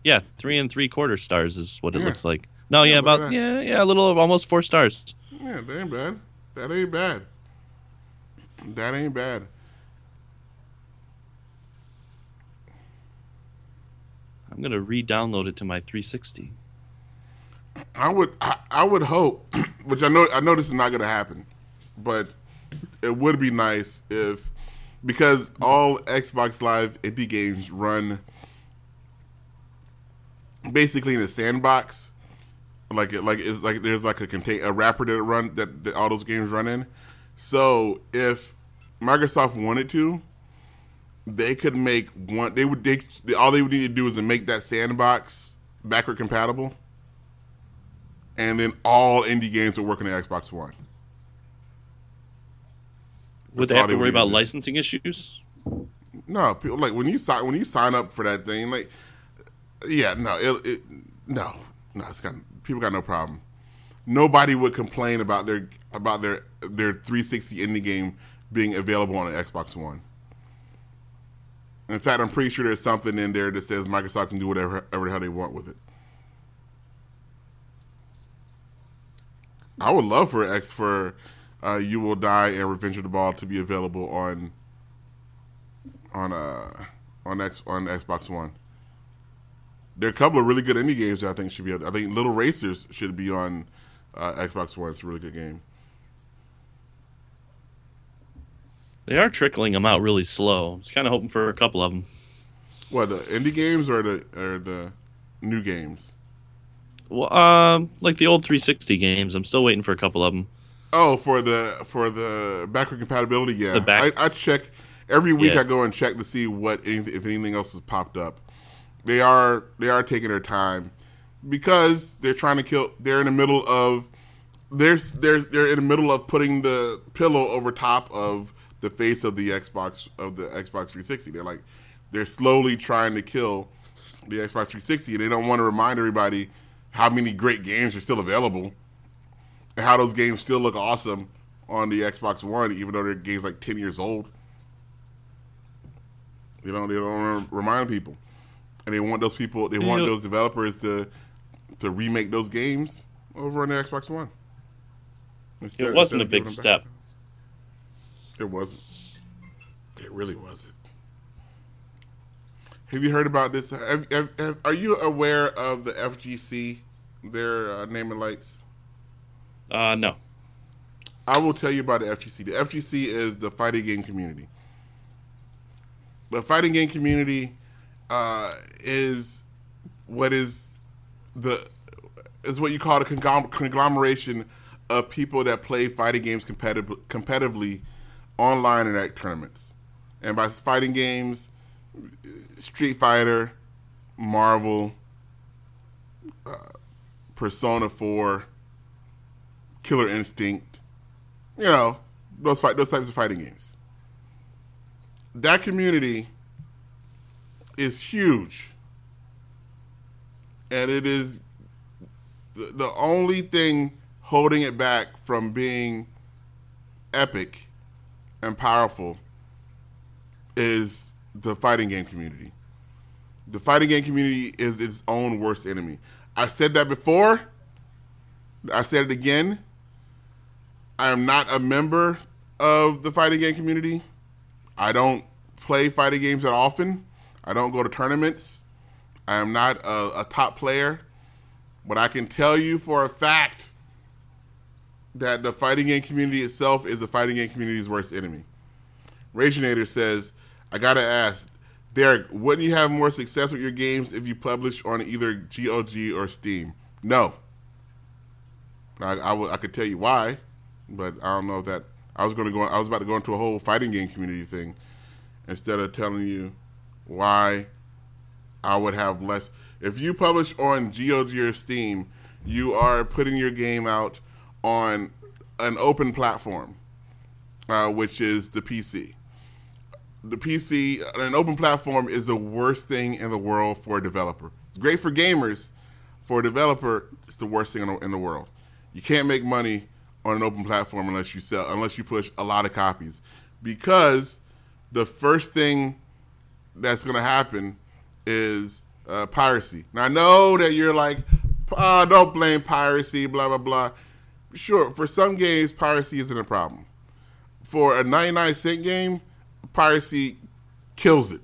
Yeah, three and three quarter stars is what it yeah. looks like. No, yeah, yeah about yeah, yeah, a little almost four stars. Yeah, that ain't bad. That ain't bad. That ain't bad. I'm gonna re-download it to my 360. I would, I, I would hope, which I know, I know this is not gonna happen, but it would be nice if, because all Xbox Live indie games run basically in a sandbox. Like it, like it's like there's like a contain a wrapper that run that, that all those games run in. So if Microsoft wanted to, they could make one. They would. They, all they would need to do is to make that sandbox backward compatible, and then all indie games would work on the Xbox One. Would they have to worry about licensing issues? No, people like when you sign when you sign up for that thing, like yeah, no, it, it no, no, it's got people got no problem. Nobody would complain about their about their their 360 indie game being available on the Xbox One. In fact, I'm pretty sure there's something in there that says Microsoft can do whatever, whatever the hell they want with it. I would love for X for uh, You Will Die and Revenge of the Ball to be available on on uh on X on Xbox One there are a couple of really good indie games that I think should be. I think Little Racers should be on uh, Xbox One. It's a really good game. They are trickling them out really slow. I was kind of hoping for a couple of them. What the indie games or the or the new games? Well, um, like the old 360 games. I'm still waiting for a couple of them. Oh, for the for the backward compatibility, yeah. Back- I, I check every week. Yeah. I go and check to see what anything, if anything else has popped up. They are they are taking their time because they're trying to kill. They're in the middle of they're they're they're in the middle of putting the pillow over top of the face of the Xbox of the Xbox 360. They're like they're slowly trying to kill the Xbox 360. and They don't want to remind everybody how many great games are still available and how those games still look awesome on the Xbox One, even though they're games like ten years old. They don't they don't remind people, and they want those people they want those developers to to remake those games over on the Xbox One. Instead- It wasn't a big step. It wasn't. It really wasn't. Have you heard about this? Have, have, have, are you aware of the FGC, their uh, naming lights? Uh, no. I will tell you about the FGC. The FGC is the fighting game community. The fighting game community uh, is what is the is what you call a conglom- conglomeration of people that play fighting games competitive, competitively online and at tournaments. And by fighting games, Street Fighter, Marvel, uh, Persona Four, Killer Instinct, you know, those fight those types of fighting games. That community is huge. And it is the, the only thing holding it back from being epic and powerful is the fighting game community. The fighting game community is its own worst enemy. I said that before. I said it again. I am not a member of the fighting game community. I don't play fighting games that often. I don't go to tournaments. I am not a, a top player. But I can tell you for a fact that the fighting game community itself is the fighting game community's worst enemy. Raginator says, I gotta ask, Derrick, wouldn't you have more success with your games if you published on either GOG or Steam? No. I, I, could tell you why, but I don't know if that. I was going to go. I was about to go into a whole fighting game community thing instead of telling you why I would have less. If you publish on GOG or Steam, you are putting your game out on an open platform, uh, which is the PC. The PC, an open platform, is the worst thing in the world for a developer. It's great for gamers. For a developer, it's the worst thing in the, in the world. You can't make money on an open platform unless you sell, unless you push a lot of copies, because the first thing that's going to happen is uh, piracy. Now I know that you're like, ah, don't blame piracy, blah blah blah. Sure, for some games, piracy isn't a problem. For a 99 cent game, piracy kills it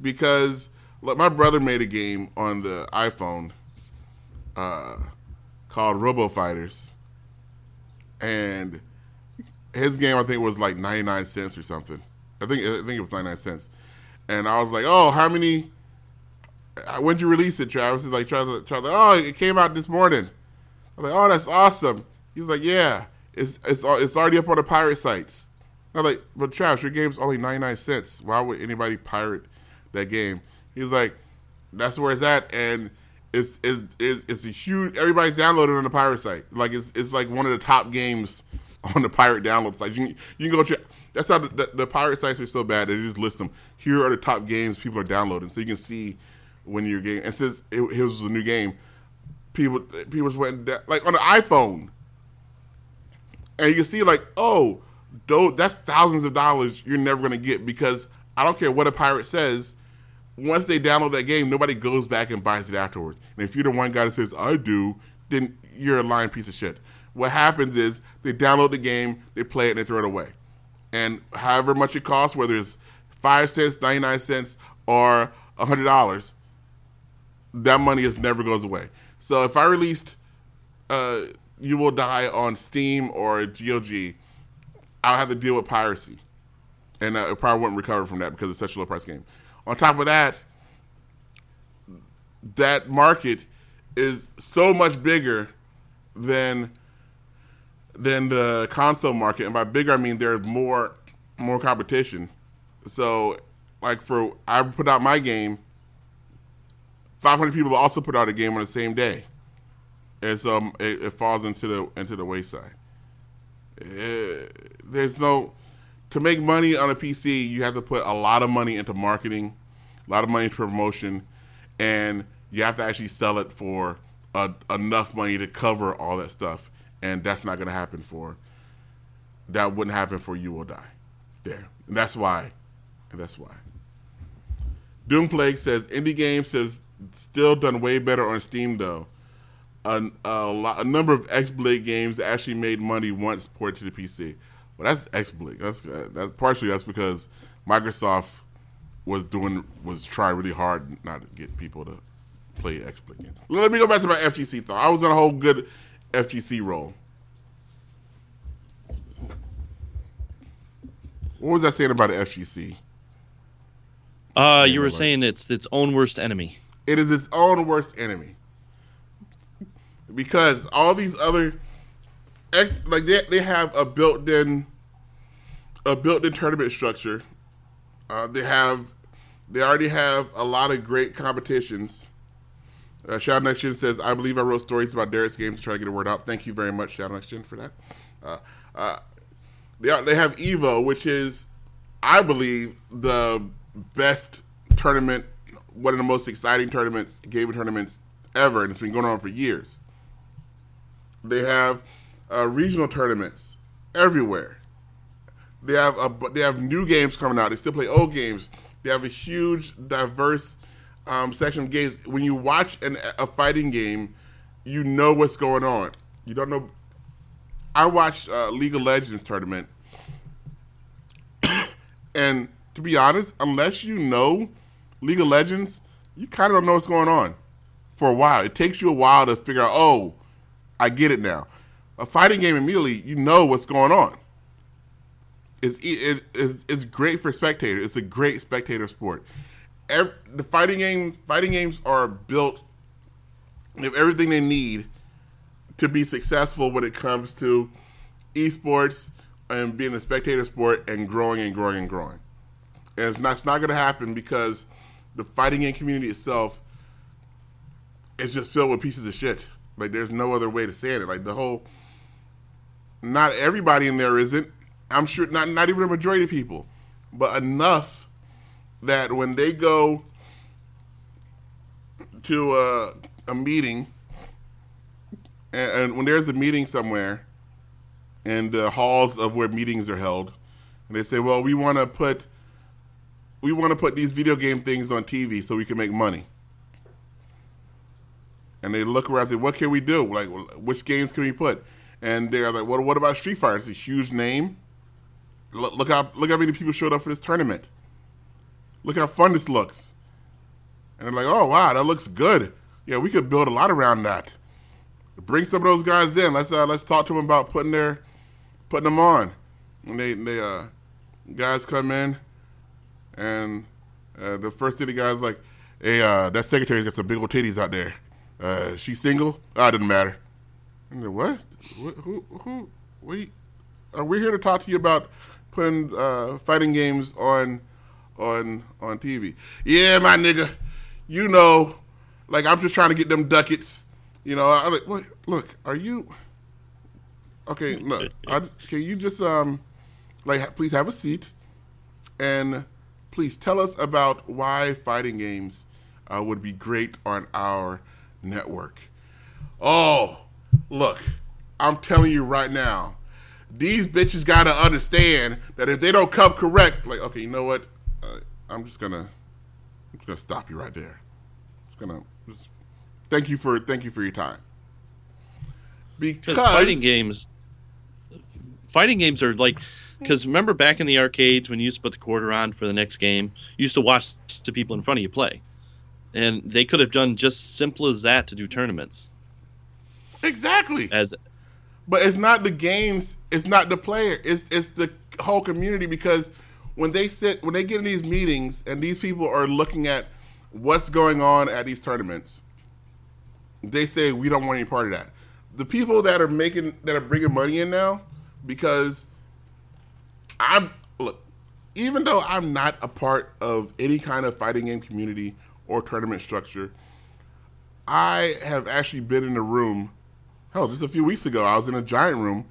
because like my brother made a game on the iPhone uh, called Robo Fighters, and his game I think was like 99 cents or something. I think I think it was 99 cents, and I was like, oh, how many? uh, When'd you release it, Travis? He's like, Travis, Travis, oh, it came out this morning. I was like, oh, that's awesome. He's like, yeah, it's it's it's already up on the pirate sites. I'm like, but Travis, your game's only 99 cents. Why would anybody pirate that game? He's like, that's where it's at, and it's it's it's, a huge. Everybody's downloading on the pirate site. Like it's it's like one of the top games on the pirate download sites. You can, you can go check. That's how the, the, the pirate sites are so bad. They just list them. Here are the top games people are downloading, so you can see when your game. And since it, it was a new game, people people went down, like on the iPhone, and you can see like, oh, though that's thousands of dollars you're never gonna get because I don't care what a pirate says. Once they download that game, nobody goes back and buys it afterwards. And if you're the one guy that says I do, then you're a lying piece of shit. What happens is they download the game, they play it, and they throw it away. And however much it costs, whether it's five cents, ninety nine cents, or a hundred dollars, that money is never goes away. So if I released uh, you will die on Steam or GOG, I'll have to deal with piracy, and uh, it probably wouldn't recover from that because it's such a low price game. On top of that, that market is so much bigger than than the console market, and by bigger I mean there's more more competition. So, like for I put out my game, 500 people also put out a game on the same day, and so um, it, it, falls into the into the wayside. It, eh, there's no to make money on a PC. You have to put a lot of money into marketing, a lot of money into promotion, and you have to actually sell it for enough money to cover all that stuff, and that's not going to happen for. That wouldn't happen for you will die. There, and that's why, and that's why. Doom Plague says indie games says still done way better on Steam though. A, a, lot, a number of XBLIG games actually made money once ported to the PC. Well, that's XBLIG. That's that's partially that's because Microsoft was doing was trying really hard not to get people to play XBLIG games. Let me go back to my FGC thought. I was on a whole good FGC role? What was I saying about the FGC? Uh, you were saying it's its own worst enemy. It is its own worst enemy because all these other ex like they they have a built-in a built-in tournament structure. Uh, they have they already have a lot of great competitions. Uh, Shadow Next Gen says, "I believe I wrote stories about Derrick's games to try to get a word out." Thank you very much, Shadow Next Gen, for that. Uh, uh, they are, they have Evo, which is, I believe, the best tournament, one of the most exciting tournaments, gaming tournaments ever, and it's been going on for years. They have uh, regional tournaments everywhere. They have a, they have new games coming out. They still play old games. They have a huge, diverse um, section of games. When you watch an, a fighting game, you know what's going on. You don't know. I watched uh, League of Legends tournament, and to be honest, unless you know League of Legends, you kind of don't know what's going on for a while. It takes you a while to figure out. Oh, I get it now. A fighting game immediately, you know what's going on. It's it, it's, it's great for spectators. It's a great spectator sport. Every, the fighting game fighting games are built. Have everything they need to be successful when it comes to esports and being a spectator sport and growing and growing and growing. And it's not, it's not going to happen because the fighting game community itself is just filled with pieces of shit. Like there's no other way to say it. Like the whole, not everybody in there isn't. I'm sure not not even a majority of people, but enough that when they go to a, a meeting, and, and, when there's a meeting somewhere, in the halls of where meetings are held, and they say, "Well, we want to put we want to put these video game things on TV so we can make money." And they look around and say, "What can we do? Like, which games can we put?" And they're like, "What? What about Street Fighter? It's a huge name. Look, look how look how many people showed up for this tournament. Look how fun this looks." And they're like, "Oh wow, that looks good. Yeah, we could build a lot around that. Bring some of those guys in. Let's uh, let's talk to them about putting their putting them on." And they they uh guys come in, and uh, the first thing the guys like, "Hey, uh, that secretary's got some big old titties out there." Uh, single? Ah, doesn't matter. What? Who? Who? who we? Are we here to talk to you about putting uh, fighting games on on on TV? Yeah, my nigga. You know, like I'm just trying to get them ducats. You know, I like. What? Look, are you? Okay, look. I, can you just um, like, please have a seat, and please tell us about why fighting games uh, would be great on our Network. Oh, look, I'm telling you right now, these bitches got to understand that if they don't come correct, like, okay, you know what? Uh, I'm just gonna, I'm just gonna stop you right there. Just gonna, just, thank you for, thank you for your time. Because fighting games, fighting games are like, because remember back in the arcades when you used to put the quarter on for the next game, you used to watch the people in front of you play and they could have done just simple as that to do tournaments. Exactly. As but it's not the games, it's not the player, it's it's the whole community because when they sit when they get in these meetings and these people are looking at what's going on at these tournaments, they say we don't want any part of that. The people that are making that are bringing money in now because I'm look, even though I'm not a part of any kind of fighting game community or tournament structure, I have actually been in a room. Hell, just a few weeks ago, I was in a giant room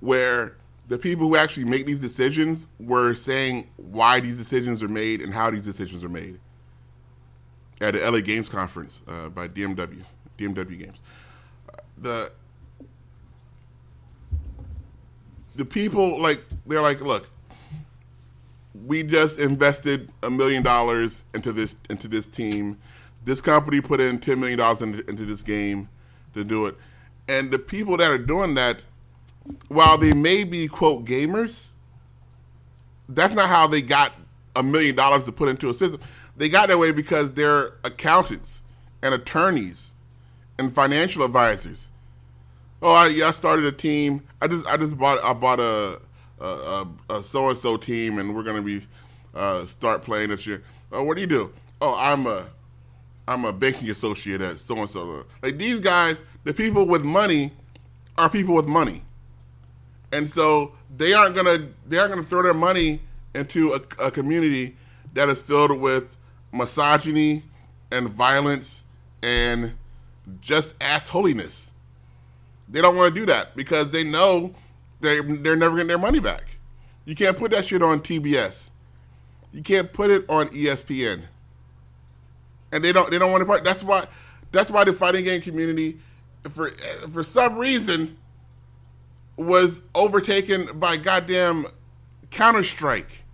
where the people who actually make these decisions were saying why these decisions are made and how these decisions are made at the LA Games Conference uh, by DMW, DMW Games. the the people like they're like, look, we just invested a million dollars into this into this team. This company put in ten million dollars into, into this game to do it, and the people that are doing that, while they may be quote gamers, that's not how they got a million dollars to put into a system. They got that way because they're accountants and attorneys and financial advisors. Oh, I, yeah, I started a team. I just I just bought I bought a a so and so team, and we're gonna be uh, start playing this year. Oh, what do you do? Oh, I'm a I'm a banking associate at so and so. Like these guys, the people with money are people with money, and so they aren't gonna they aren't gonna throw their money into a, a community that is filled with misogyny and violence and just ass holiness. They don't want to do that because they know they they're never getting their money back. You can't put that shit on TBS. You can't put it on ESPN. And they don't they don't want to part. That's why that's why the fighting game community for for some reason was overtaken by goddamn Counter Strike.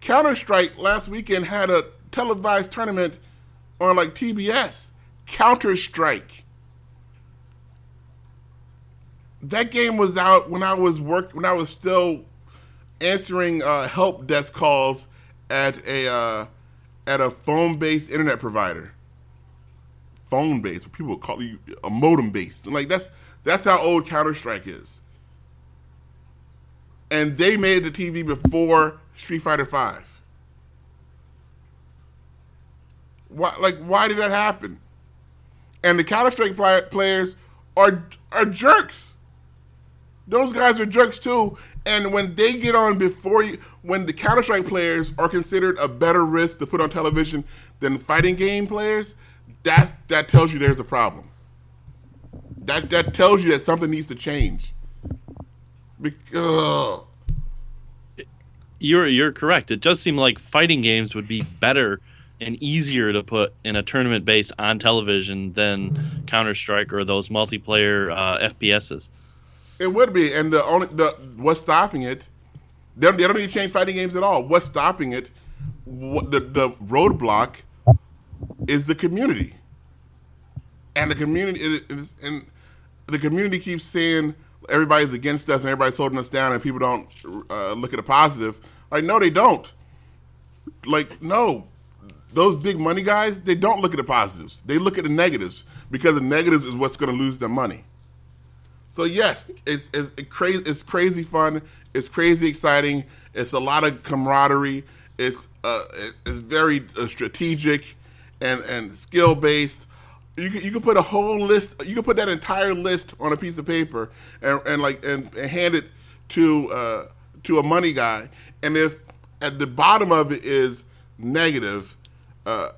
Counter Strike last weekend had a televised tournament on like TBS. Counter Strike. That game was out when I was work when I was still answering uh, help desk calls at a uh, at a phone based internet provider. Phone based, people call you a modem based. Like that's that's how old Counter Strike is. And they made to TV before Street Fighter Five. Why, like, why did that happen? And the Counter Strike play- players are are jerks. Those guys are jerks too. And when they get on before you, when the Counter Strike players are considered a better risk to put on television than fighting game players, that that tells you there's a problem. That that tells you that something needs to change. Because, you're you're correct. It does seem like fighting games would be better and easier to put in a tournament based on television than Counter Strike or those multiplayer uh, FPSs. It would be, and the only the what's stopping it? They don't, they don't need to change fighting games at all. What's stopping it? What, the the roadblock is the community, and the community is, and the community keeps saying everybody's against us and everybody's holding us down, and people don't uh, look at the positive. Like, no, they don't. Like, no, those big money guys, they don't look at the positives. They look at the negatives because the negatives is what's going to lose them money. So yes, it's it's it crazy. It's crazy fun. It's crazy exciting. It's a lot of camaraderie. It's uh, it's very uh, strategic and and skill based. You can, you can put a whole list. You can put that entire list on a piece of paper and, and like and, and hand it to uh, to a money guy. And if at the bottom of it is negative, uh,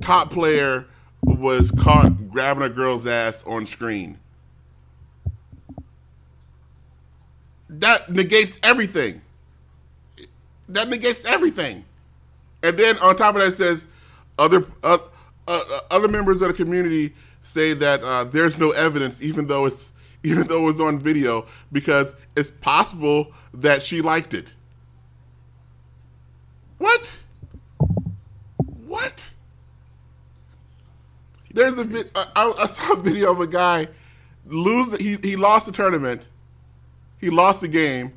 top player was caught grabbing a girl's ass on screen. That negates everything. That negates everything. And then on top of that says other uh, uh, other members of the community say that uh, there's no evidence, even though it's even though it was on video, because it's possible that she liked it. What? What? There's a vid- I, I saw a video of a guy lose. He he lost the tournament. He lost the game,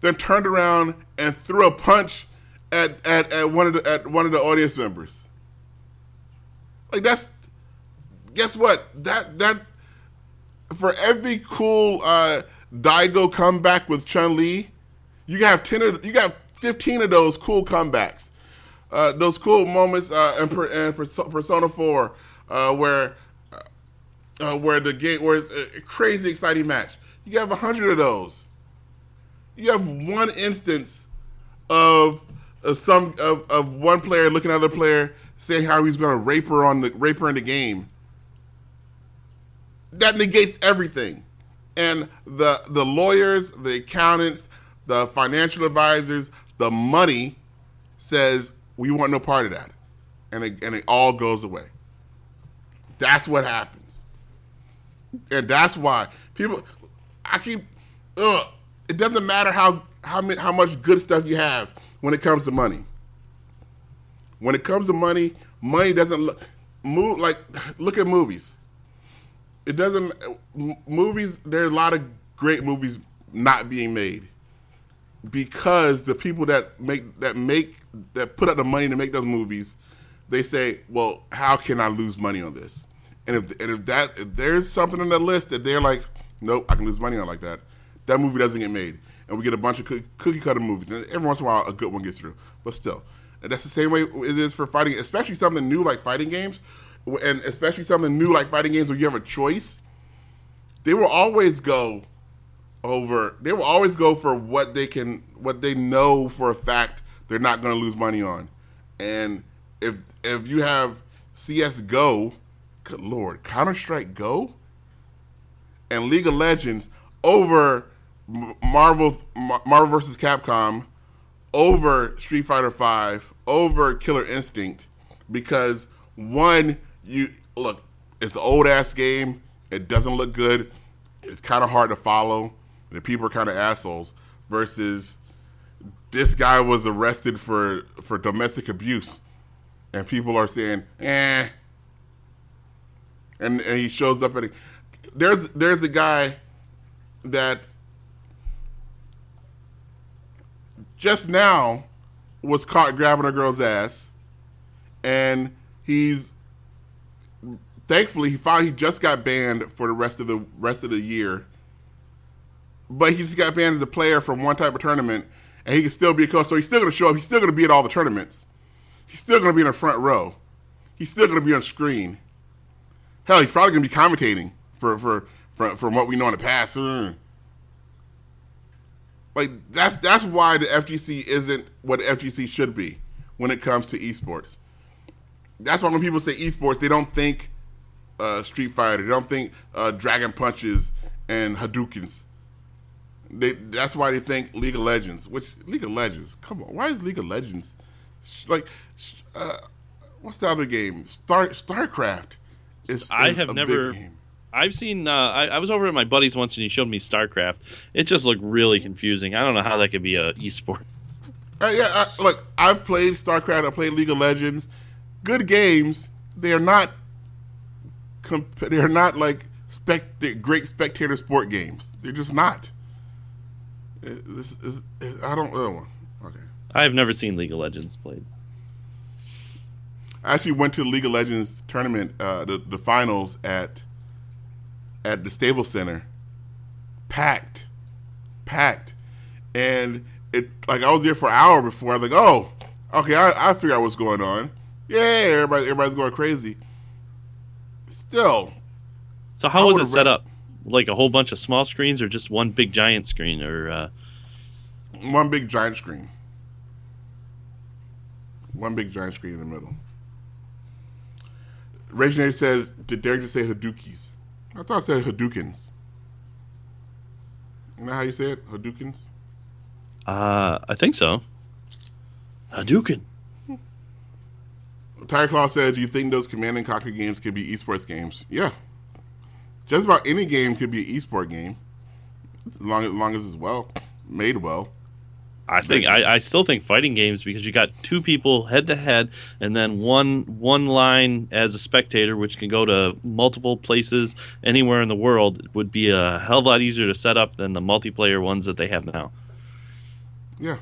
then turned around and threw a punch at, at, at one of the at one of the audience members. Like that's guess what? That that for every cool uh, Daigo comeback with Chun Li, you have ten. Of, you got fifteen of those cool comebacks. Uh, those cool moments uh, in, in, Persona Four, uh, where uh, where the game, where it's a crazy exciting match. You have a hundred of those. You have one instance of, of some of, of one player looking at another player saying how he's going to rape her on the rape her in the game. That negates everything, and the the lawyers, the accountants, the financial advisors, the money says we want no part of that, and it, and it all goes away. That's what happens, and that's why people. I keep. Ugh, it doesn't matter how how how much good stuff you have when it comes to money. When it comes to money, money doesn't look move like look at movies. It doesn't movies. There's a lot of great movies not being made because the people that make that make that put up the money to make those movies, they say, "Well, how can I lose money on this?" And if and if that if there's something on the list that they're like, "Nope, I can lose money on like that," that movie doesn't get made, and we get a bunch of cookie cutter movies, and every once in a while a good one gets through, but still, and that's the same way it is for fighting, especially something new like fighting games, and especially something new like fighting games where you have a choice. They will always go over. They will always go for what they can, what they know for a fact they're not going to lose money on. And if if you have CS:GO, good lord, Counter Strike Go, and League of Legends over Marvel Marvel versus Capcom over Street Fighter Five, over Killer Instinct, because one, you look, it's an old ass game. It doesn't look good. It's kind of hard to follow. The people are kind of assholes. Versus this guy was arrested for for domestic abuse, and people are saying, eh. And and he shows up at a, there's there's a guy that just now was caught grabbing a girl's ass, and he's thankfully he finally just got banned for the rest of the rest of the year. But he just got banned as a player from one type of tournament, and he can still be a coach. So he's still going to show up. He's still going to be at all the tournaments. He's still going to be in the front row. He's still going to be on screen. Hell, he's probably going to be commentating for for, for from what we know in the past. Mm. Like that's that's why the FGC isn't what the FGC should be when it comes to esports. That's why when people say esports, they don't think uh, Street Fighter, they don't think uh, Dragon Punches and Hadoukens. They, that's why they think League of Legends. Which League of Legends? Come on, why is League of Legends like? Uh, what's the other game? Star Starcraft. Is, I have never. I've seen. Uh, I, I, was over at my buddy's once, and he showed me StarCraft. It just looked really confusing. I don't know how that could be a esport. Uh, yeah, uh, look, I've played StarCraft. I played League of Legends. Good games. They are not. Comp- they are not like spect- great spectator sport games. They're just not. It, this is, it, I don't. know. okay. I have never seen League of Legends played. I actually went to the League of Legends tournament, uh, the the finals at at the Staples Center, packed, packed, and it like I was there for an hour before. I was like, oh, okay, I, I figure out what's going on. Yeah, everybody, everybody's going crazy. Still. So how I was it set up? Like a whole bunch of small screens, or just one big giant screen, or uh... one big giant screen? One big giant screen in the middle. Reginald says, "Did Derrick just say Hadoukens?" I thought it said Hadoukens. You know how you say it? Hadoukens? Uh, I think so. Hadouken. Tiger Claw says, you think those Command and Conquer games could be esports games? Yeah. Just about any game could be an esport game. As long, as long as it's well made well. I think I, I still think fighting games because you got two people head to head, and then one one line as a spectator, which can go to multiple places anywhere in the world, would be a hell of a lot easier to set up than the multiplayer ones that they have now. Yeah.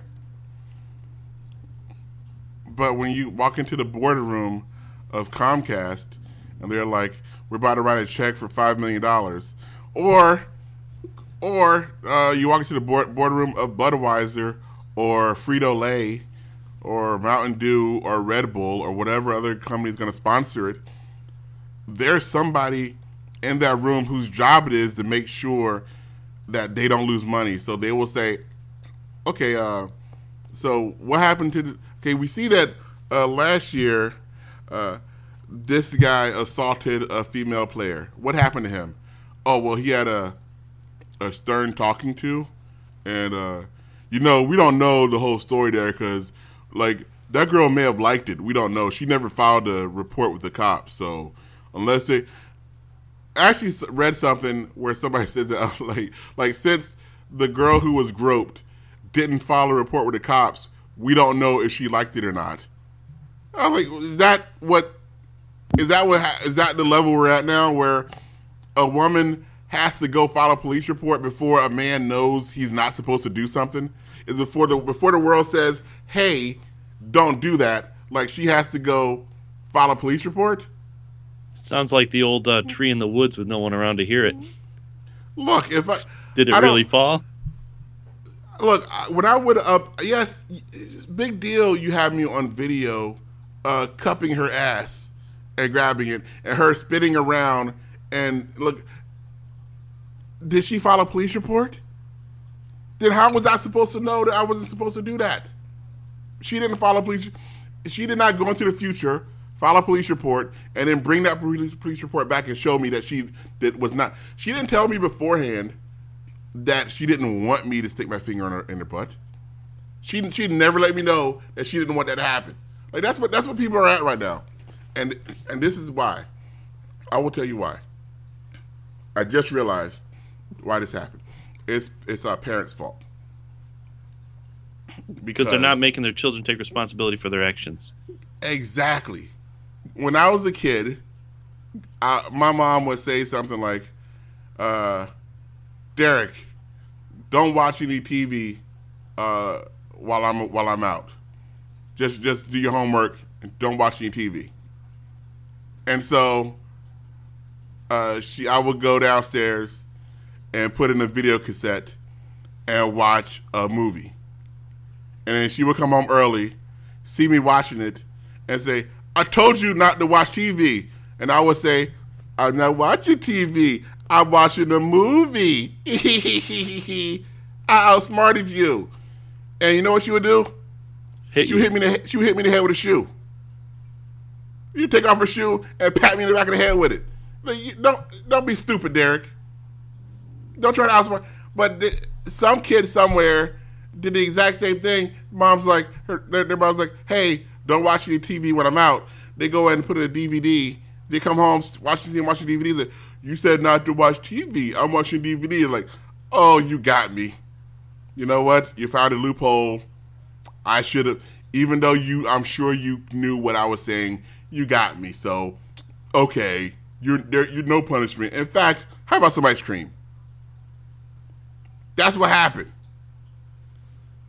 But when you walk into the boardroom of Comcast, and they're like, we're about to write a check for five million dollars, or or uh, you walk into the board, boardroom of Budweiser or Frito Lay or Mountain Dew or Red Bull or whatever other company is going to sponsor it. There's somebody in that room whose job it is to make sure that they don't lose money. So they will say, okay, uh, so what happened to the, okay, we see that uh, last year uh, this guy assaulted a female player. What happened to him? Oh, well, he had a, a stern talking to. And, uh, you know, we don't know the whole story there because, like, that girl may have liked it. We don't know. She never filed a report with the cops. So, unless they, actually read something where somebody says that like like since the girl who was groped didn't file a report with the cops, we don't know if she liked it or not. I'm like, is that what? Is that what? Is that the level we're at now, where a woman has to go file a police report before a man knows he's not supposed to do something? Is before the before the world says, "Hey, don't do that." Like she has to go file a police report. Sounds like the old uh, tree in the woods with no one around to hear it. Look, if I did it I really fall? Look, when I would up, yes, big deal. You have me on video, uh, cupping her ass and grabbing it, and her spinning around. And look, did she file a police report? Then how was I supposed to know that I wasn't supposed to do that? She didn't follow police. She did not go into the future file a police report, and then bring that police, police report back and show me that she that was not. She didn't tell me beforehand that she didn't want me to stick my finger in her in her butt. She she never let me know that she didn't want that to happen. Like that's what that's what people are at right now, and and this is why. I will tell you why. I just realized why this happened. It's it's our parents' fault. Because they're not making their children take responsibility for their actions. Exactly when I was a kid, I, my mom would say something like, uh, "Derrick, don't watch any TV uh, while I'm while I'm out. Just just do your homework and don't watch any TV." And so, uh, she I would go downstairs and put in a video cassette and watch a movie, and then she would come home early, see me watching it, and say, I told you not to watch TV. And I would say, I'm not watching TV. I'm watching a movie. I outsmarted you. And you know what she would do? Hit she would hit me. In the, she would hit me in the head with a shoe. You take off her shoe and pat me in the back of the head with it. Like, you, don't don't be stupid, Derrick. Don't try to outsmart. But th- some kid somewhere did the exact same thing. Mom's like, her, their, their mom's like, hey, don't watch any TV when I'm out. They go ahead and put a DVD. They come home, watch the TV, watching DVD. Like, you said not to watch TV. I'm watching DVD. Like, oh, you got me. You know what? You found a loophole. I should have, even though you, I'm sure you knew what I was saying. You got me. So, okay, you're there. You no punishment. In fact, how about some ice cream? That's what happened.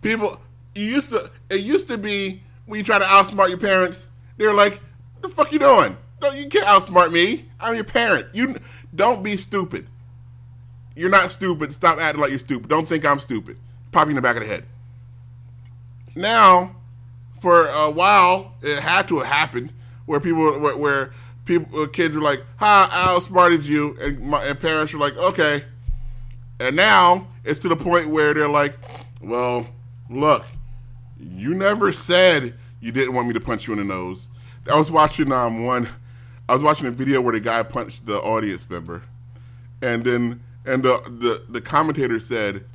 People, you used to. It used to be when you try to outsmart your parents, they're like, "What the fuck you doing? No, you can't outsmart me. I'm your parent. You don't be stupid. You're not stupid. Stop acting like you're stupid. Don't think I'm stupid. Pop you in the back of the head." Now, for a while, it had to have happened where people, where, where people, kids were like, "Ha, I outsmarted you," and, my, and parents were like, "Okay." And now it's to the point where they're like, "Well, look, you never said you didn't want me to punch you in the nose. I was watching um one, I was watching a video where the guy punched the audience member, and then and the the, the commentator said,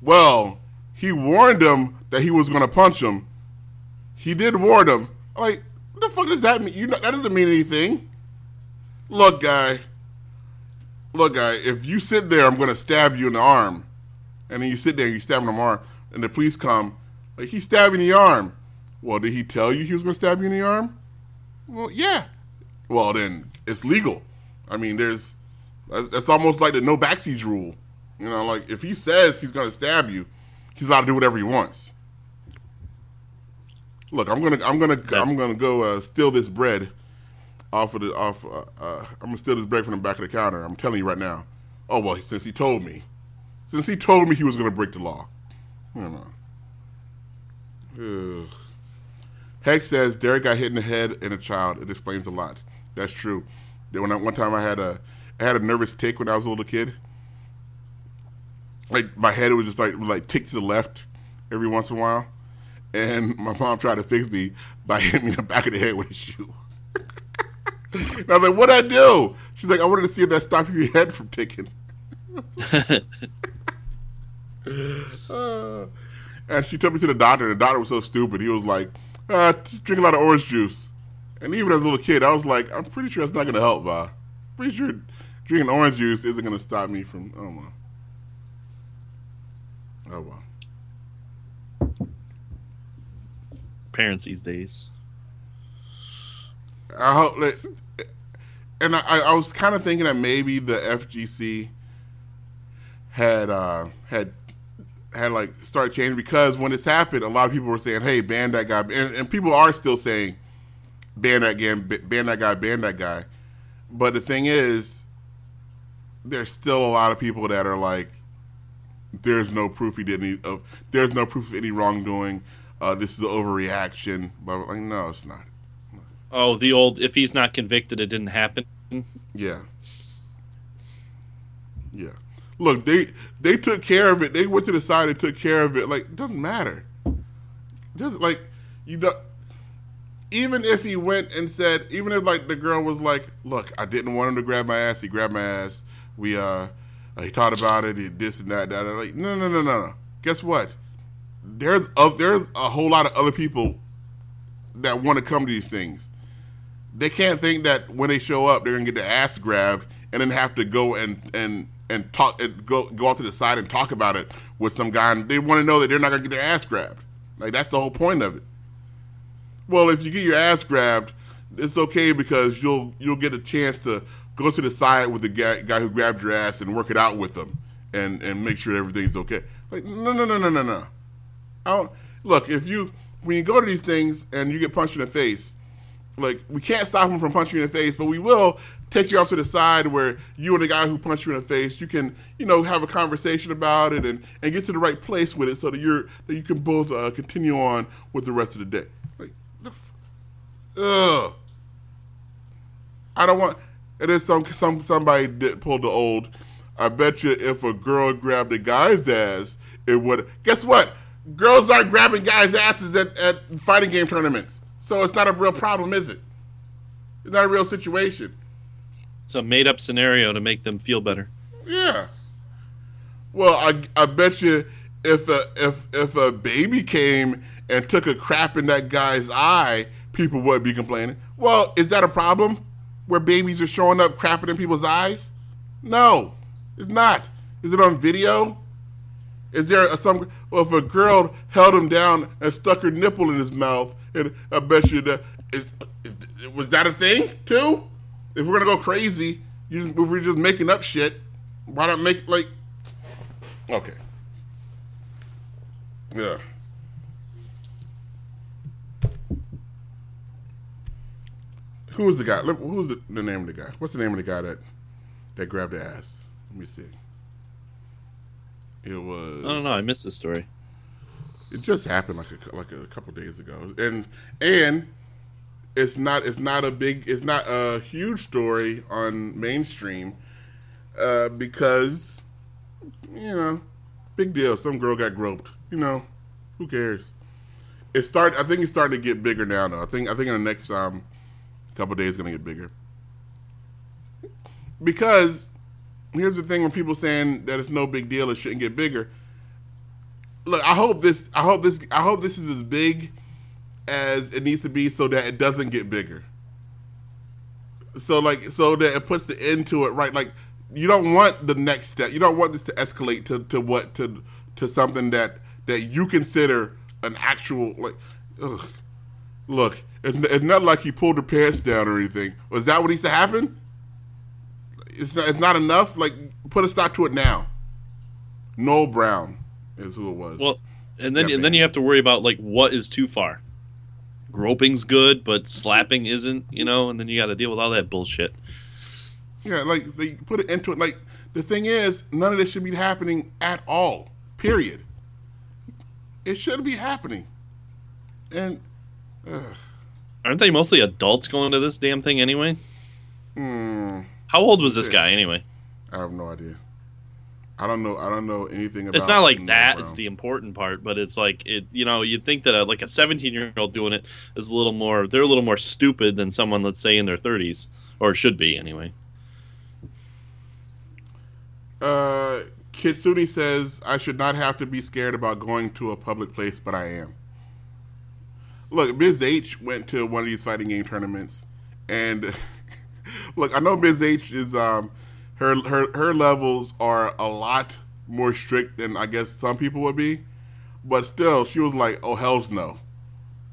"Well, he warned him that he was going to punch him. He did warn him. I'm like, what the fuck does that mean? You know, that doesn't mean anything. Look, guy. Look, guy. If you sit there, I'm going to stab you in the arm, and then you sit there, and you stab him in the arm, and the police come like he's stabbing the arm. Well, did he tell you he was going to stab you in the arm? Well, yeah. Well, then it's legal. I mean, there's that's almost like the no backseas rule. You know, like if he says he's going to stab you, he's allowed to do whatever he wants. Look, I'm gonna, I'm gonna, that's... I'm gonna go uh, steal this bread. Off of the off. Uh, uh, I'm gonna steal this break from the back of the counter. I'm telling you right now. Oh well, since he told me, since he told me he was gonna break the law, don't know. Ugh. Heck says Derrick got hit in the head and a child. It explains a lot. That's true. When I, one time I had a I had a nervous tick when I was a little kid. Like my head was just like like tick to the left every once in a while, and my mom tried to fix me by hitting me in the back of the head with a shoe. And I was like, "What'd I do?" She's like, "I wanted to see if that stopped your head from ticking." uh, and she took me to the doctor. And the doctor was so stupid. He was like, uh, "Drink a lot of orange juice." And even as a little kid, I was like, "I'm pretty sure that's not going to help, Bob. Pretty sure drinking orange juice isn't going to stop me from." Oh my. Oh well. Parents these days. I hope that, and I, I was kind of thinking that maybe the FGC had uh, had had like started changing because when this happened, a lot of people were saying, "Hey, ban that guy," and, and people are still saying, "Ban that guy, ban that guy, ban that guy." But the thing is, there's still a lot of people that are like, "There's no proof he did any of. There's no proof of any wrongdoing. Uh, this is an overreaction." But like, no, it's not. Oh, the old if he's not convicted, it didn't happen. Yeah. Yeah. Look, they they took care of it. They went to the side and took care of it. Like, it doesn't matter. It doesn't like you don't even if he went and said, even if like the girl was like, "Look, I didn't want him to grab my ass. He grabbed my ass. We uh, he thought about it. He this and that. that. and Like, no, no, no, no, no. Guess what? There's a, there's a whole lot of other people that want to come to these things they can't think that when they show up they're gonna get their ass grabbed and then have to go and and and talk and go go off to the side and talk about it with some guy. And they want to know that they're not gonna get their ass grabbed. Like that's the whole point of it. Well, if you get your ass grabbed, it's okay because you'll you'll get a chance to go to the side with the guy, guy who grabbed your ass and work it out with them and and make sure everything's okay. Like no no no no no no. I don't, look if you when you go to these things and you get punched in the face like we can't stop him from punching you in the face, but we will take you off to the side where you and the guy who punched you in the face, you can, you know, have a conversation about it and, and get to the right place with it so that you're that you can both uh, continue on with the rest of the day. Like, ugh. I don't want. And then some some somebody did pull the old. I bet you if a girl grabbed a guy's ass, it would. Guess what? Girls aren't grabbing guys' asses at, at fighting game tournaments. So it's not a real problem, is it? It's not a real situation. It's a made up scenario to make them feel better. Yeah. Well, I, I bet you if a if if a baby came and took a crap in that guy's eye, people would be complaining. Well, is that a problem? Where babies are showing up crapping in people's eyes? No, it's not. Is it on video? Is there a, some? Well, if a girl held him down and stuck her nipple in his mouth, and I bet you that is, is was that a thing too? If we're gonna go crazy, just, if we're just making up shit, why not make like? Okay. Yeah. Who was the guy? Who's the, the name of the guy? What's the name of the guy that that grabbed the ass? Let me see. It was. I don't know. I missed the story. It just happened like a like a couple days ago, and and it's not it's not a big it's not a huge story on mainstream uh, because you know big deal. Some girl got groped. You know, who cares? It start. I think it's starting to get bigger now. Though I think I think in the next um couple days it's gonna get bigger because here's the thing: when people saying that it's no big deal, it shouldn't get bigger look, I hope this. I hope this. I hope this is as big as it needs to be, so that it doesn't get bigger. So like, so that it puts the end to it, right? Like, you don't want the next step. You don't want this to escalate to, to what to to something that that you consider an actual like. Ugh. Look, it's, it's not like he pulled the pants down or anything. Was that what needs to happen? It's not, it's not enough. Like, put a stop to it now. Noel Brown is who it was. Well, and then and then you have to worry about like what is too far. groping's good, but slapping isn't, you know, and then you got to deal with all that bullshit. Yeah, like they put it into it. Like the thing is, none of this should be happening at all. Period. It shouldn't be happening. And uh, aren't they mostly adults going to this damn thing anyway? Hmm. How old was this guy anyway? I have no idea. I don't know. I don't know anything about. It. It's not like that. It's the important part, but it's like it. You know, you'd think that a, like a 17 year old doing it is a little more. They're a little more stupid than someone, let's say, in their 30s, or should be anyway. Uh, Kitsune says I should not have to be scared about going to a public place, but I am. Look, Ms. H went to one of these fighting game tournaments, and look, I know Ms. H is um her her her levels are a lot more strict than I guess some people would be, but still, she was like, "Oh hell's no."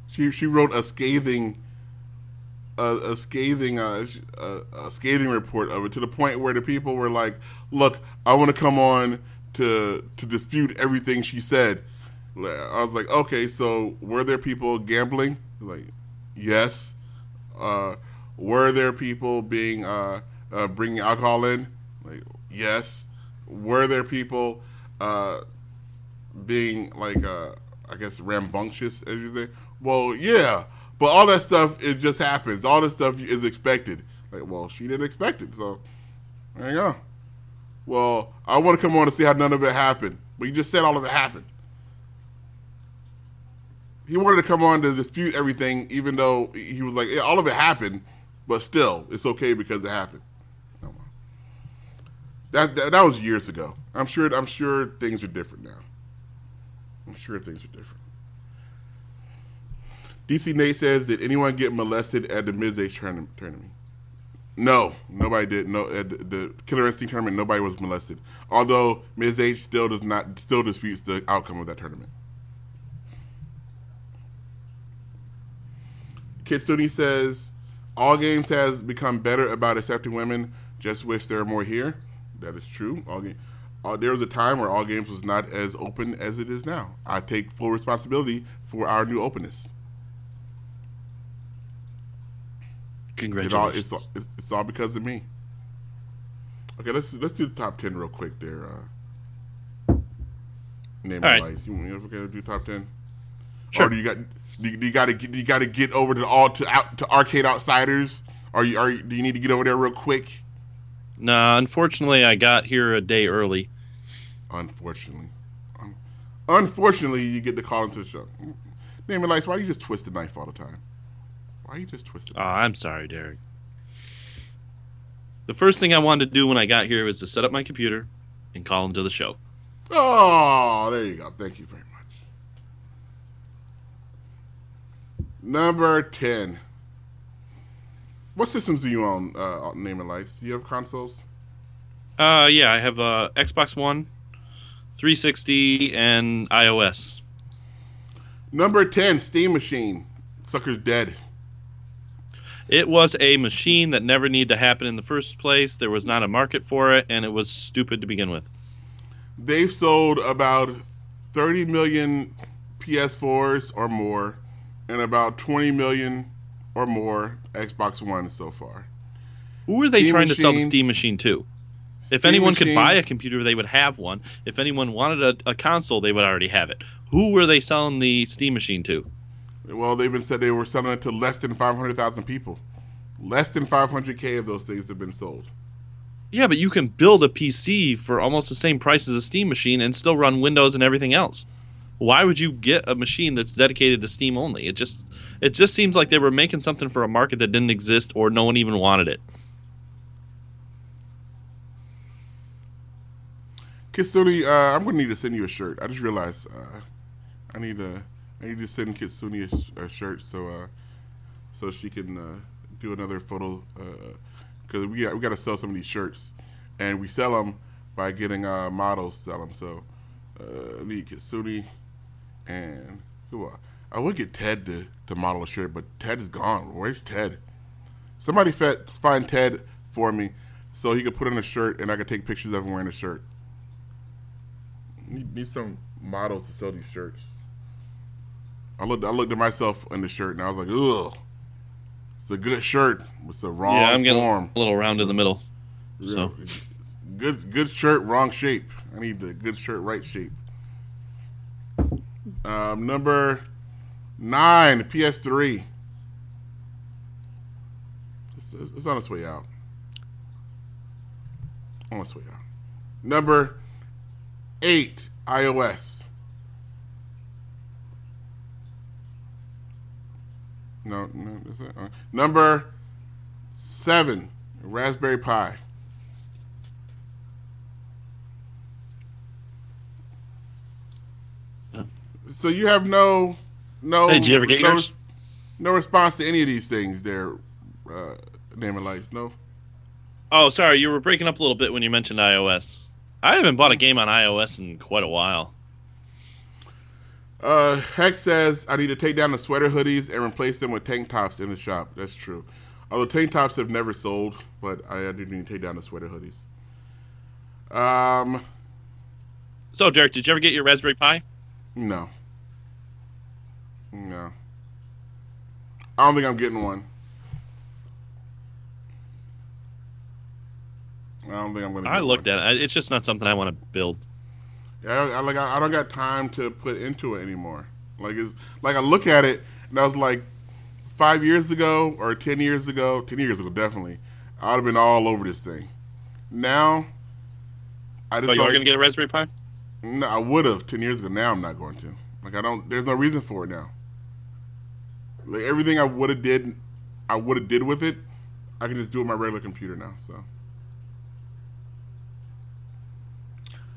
She she wrote a scathing a, a scathing uh, a, a scathing report of it to the point where the people were like, "Look, I want to come on to to dispute everything she said." I was like, "Okay, so were there people gambling?" Like, yes. Uh, were there people being uh, uh, bringing alcohol in? Yes. Were there people uh, being like, uh, I guess, rambunctious, as you say? Well, yeah. But all that stuff, it just happens. All this stuff is expected. Like, well, she didn't expect it, so there you go. Well, I want to come on and see how none of it happened. But you just said all of it happened. He wanted to come on to dispute everything, even though he was like, yeah, all of it happened, but still, it's okay because it happened. That, that that was years ago. I'm sure. I'm sure things are different now. I'm sure things are different. DC Nate says, "Did anyone get molested at the Miz tournament?" No, nobody did. No, at the Killer Instinct tournament, nobody was molested. Although Miz H still does not still disputes the outcome of that tournament. Kitsune says, "All games has become better about accepting women. Just wish there were more here." That is true. All game, uh, there was a time where all games was not as open as it is now. I take full responsibility for our new openness. Congratulations. It all, it's, it's, it's, all because of me. Okay, let's let's do the top ten real quick there. Uh, name all right. lights. You, you okay to do top ten? Sure. Or do you got do you, you got to you got to get over to all to out to arcade outsiders? Are you are you, do you need to get over there real quick? Nah, unfortunately, I got here a day early. Unfortunately, unfortunately, you get to call into the show. Name lights. Why do you just twist the knife all the time? Why you just twist it? Oh, I'm sorry, Derrick. The first thing I wanted to do when I got here was to set up my computer and call into the show. Oh, there you go. Thank you very much. Number 10. What systems do you own, uh, Name and Lights? Do you have consoles? Uh, yeah, I have uh, Xbox One, 360, and iOS. Number 10, Steam Machine. Sucker's dead. It was a machine that never needed to happen in the first place. There was not a market for it, and it was stupid to begin with. They've sold about 30 million PS4s or more, and about 20 million or more Xbox One so far. Who are they Steam trying to sell the Steam machine to? Steam if anyone machine, could buy a computer, they would have one. If anyone wanted a, a console, they would already have it. Who were they selling the Steam machine to? Well, they've even said they were selling it to less than 500,000 people. Less than 500K of those things have been sold. Yeah, but you can build a PC for almost the same price as a Steam machine and still run Windows and everything else. Why would you get a machine that's dedicated to Steam only? It just it just seems like they were making something for a market that didn't exist or no one even wanted it. Kitsune, uh, I'm gonna need to send you a shirt. I just realized uh, I need to I need to send Kitsune a, a shirt so uh, so she can uh, do another photo because uh, we got, we got to sell some of these shirts, and we sell them by getting uh, models to sell them. So uh, I need Kitsune and who are I would get Ted to, to model a shirt, but Ted is gone. Where's Ted? Somebody find Ted for me so he could put on a shirt and I could take pictures of him wearing a shirt. Need, need some models to sell these shirts. I looked I looked at myself in the shirt and I was like, ugh. It's a good shirt. It's the wrong yeah, I'm getting form. a little round in the middle. So good good shirt, wrong shape. I need the good shirt, right shape. Um, number nine, PS3. It's, it's on its way out. On its way out. Number eight, iOS. No, no, that's it. Number seven, Raspberry Pi. So you have no, no. Hey, did you ever get no, yours? No response to any of these things. There, uh, name and lights. No. Oh, sorry, you were breaking up a little bit when you mentioned iOS. I haven't bought a game on iOS in quite a while. Uh, Hex says I need to take down the sweater hoodies and replace them with tank tops in the shop. That's true. Although tank tops have never sold, but I do need to take down the sweater hoodies. Um, So, Derrick, did you ever get your Raspberry Pi? no, no. I don't think I'm getting one. I don't think I'm gonna. Get I looked one. at it. It's just not something I want to build. Yeah, I, I like I, I don't got time to put into it anymore. Like it's like I look at it and I was like, five years ago or ten years ago, ten years ago definitely, I would have been all over this thing. Now, I just Oh, you are going to get a Raspberry Pi? no, I would have ten years ago. Now I'm not going to. Like I don't. There's no reason for it now. Like everything I would have did, I would have did with it. I can just do it with my regular computer now. So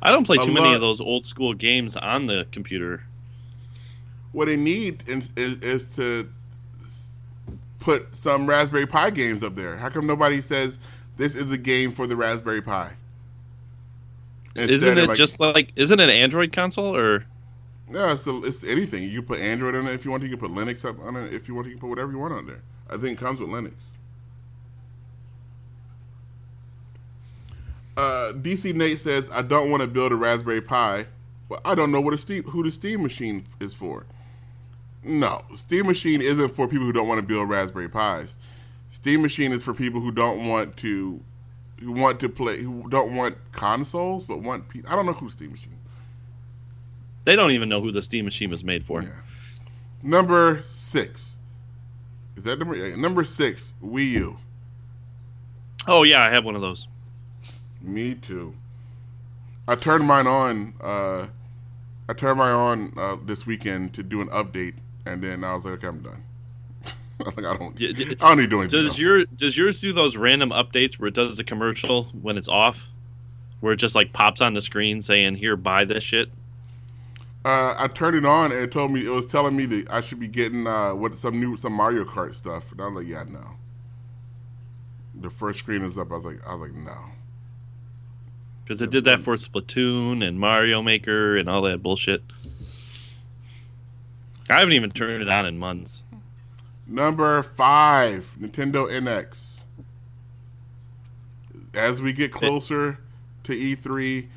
I don't play too many of those old school games on the computer. what they need is, is, is to put some Raspberry Pi games up there. How come nobody says this is a game for the Raspberry Pi? Instead isn't it like- just like isn't it an Android console or No, it's, it's anything. You can put Android on it if you want. You can put Linux up on it if you want. You can put whatever you want on there. I think it comes with Linux. Uh, DC Nate says, "I don't want to build a Raspberry Pi, but I don't know what a Steam who the Steam machine is for." No, Steam machine isn't for people who don't want to build Raspberry Pis. Steam machine is for people who don't want to, who want to play, who don't want consoles, but want. Pe- I don't know who Steam machine. They don't even know who the Steam machine was made for? Yeah. Number six. Is that number eight? Number six, Wii U. Oh yeah, I have one of those. Me too. I turned mine on. Uh, I turned mine on uh, this weekend to do an update, and then I was like, okay, I'm done. Like, I don't. Yeah, d- I don't need to do anything. Does else. your does yours do those random updates where it does the commercial when it's off, where it just like pops on the screen saying "Here, buy this shit"? Uh, I turned it on, and it told me it was telling me that I should be getting uh, what some new some Mario Kart stuff, and I was like, yeah, no. The first screen is up. I was like, I was like, no. Because it did that for Splatoon and Mario Maker and all that bullshit. I haven't even turned it on in months. Number five, Nintendo NX. As we get closer to E3,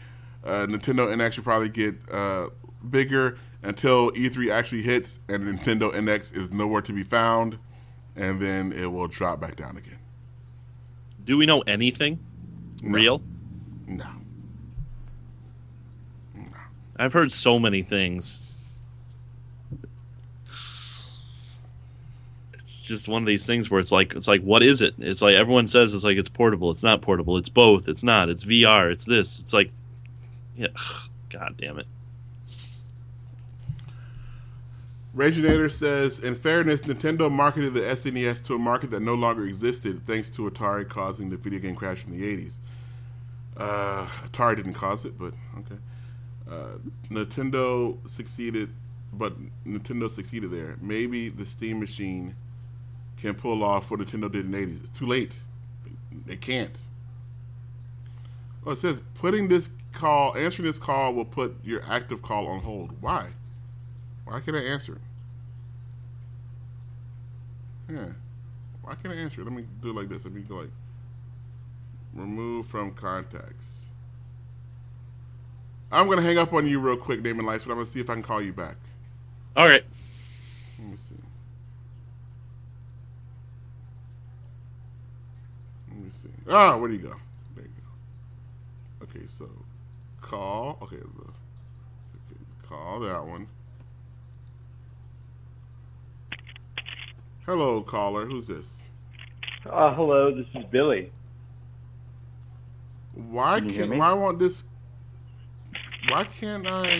uh, Nintendo NX should probably get uh, bigger until E3 actually hits and Nintendo NX is nowhere to be found, and then it will drop back down again. Do we know anything No. real? No. I've heard so many things. It's just one of these things where it's like it's like what is it? It's like everyone says it's like it's portable. It's not portable. It's both. It's not. It's VR. It's this. It's like yeah. God damn it. Reginator says, in fairness, Nintendo marketed the SNES to a market that no longer existed thanks to Atari causing the video game crash in the 80s. Uh, Atari didn't cause it, but okay. Uh, Nintendo succeeded, but Nintendo succeeded there. Maybe the Steam machine can pull off what Nintendo did in the 80s. It's too late. They can't. Oh, it says putting this call, answering this call will put your active call on hold. Why? Why can't I answer? Yeah. Why can't I answer it? Let me do it like this. Let me go like remove from contacts. I'm gonna hang up on you real quick, Damon Lights, but I'm gonna see if I can call you back. All right. Let me see. Let me see. Ah, where do you go? There you go. Okay, so call. Okay, the, okay call that one. Hello, caller. Who's this? Uh, hello, this is Billy. Why can can't? Why won't this? Why can't I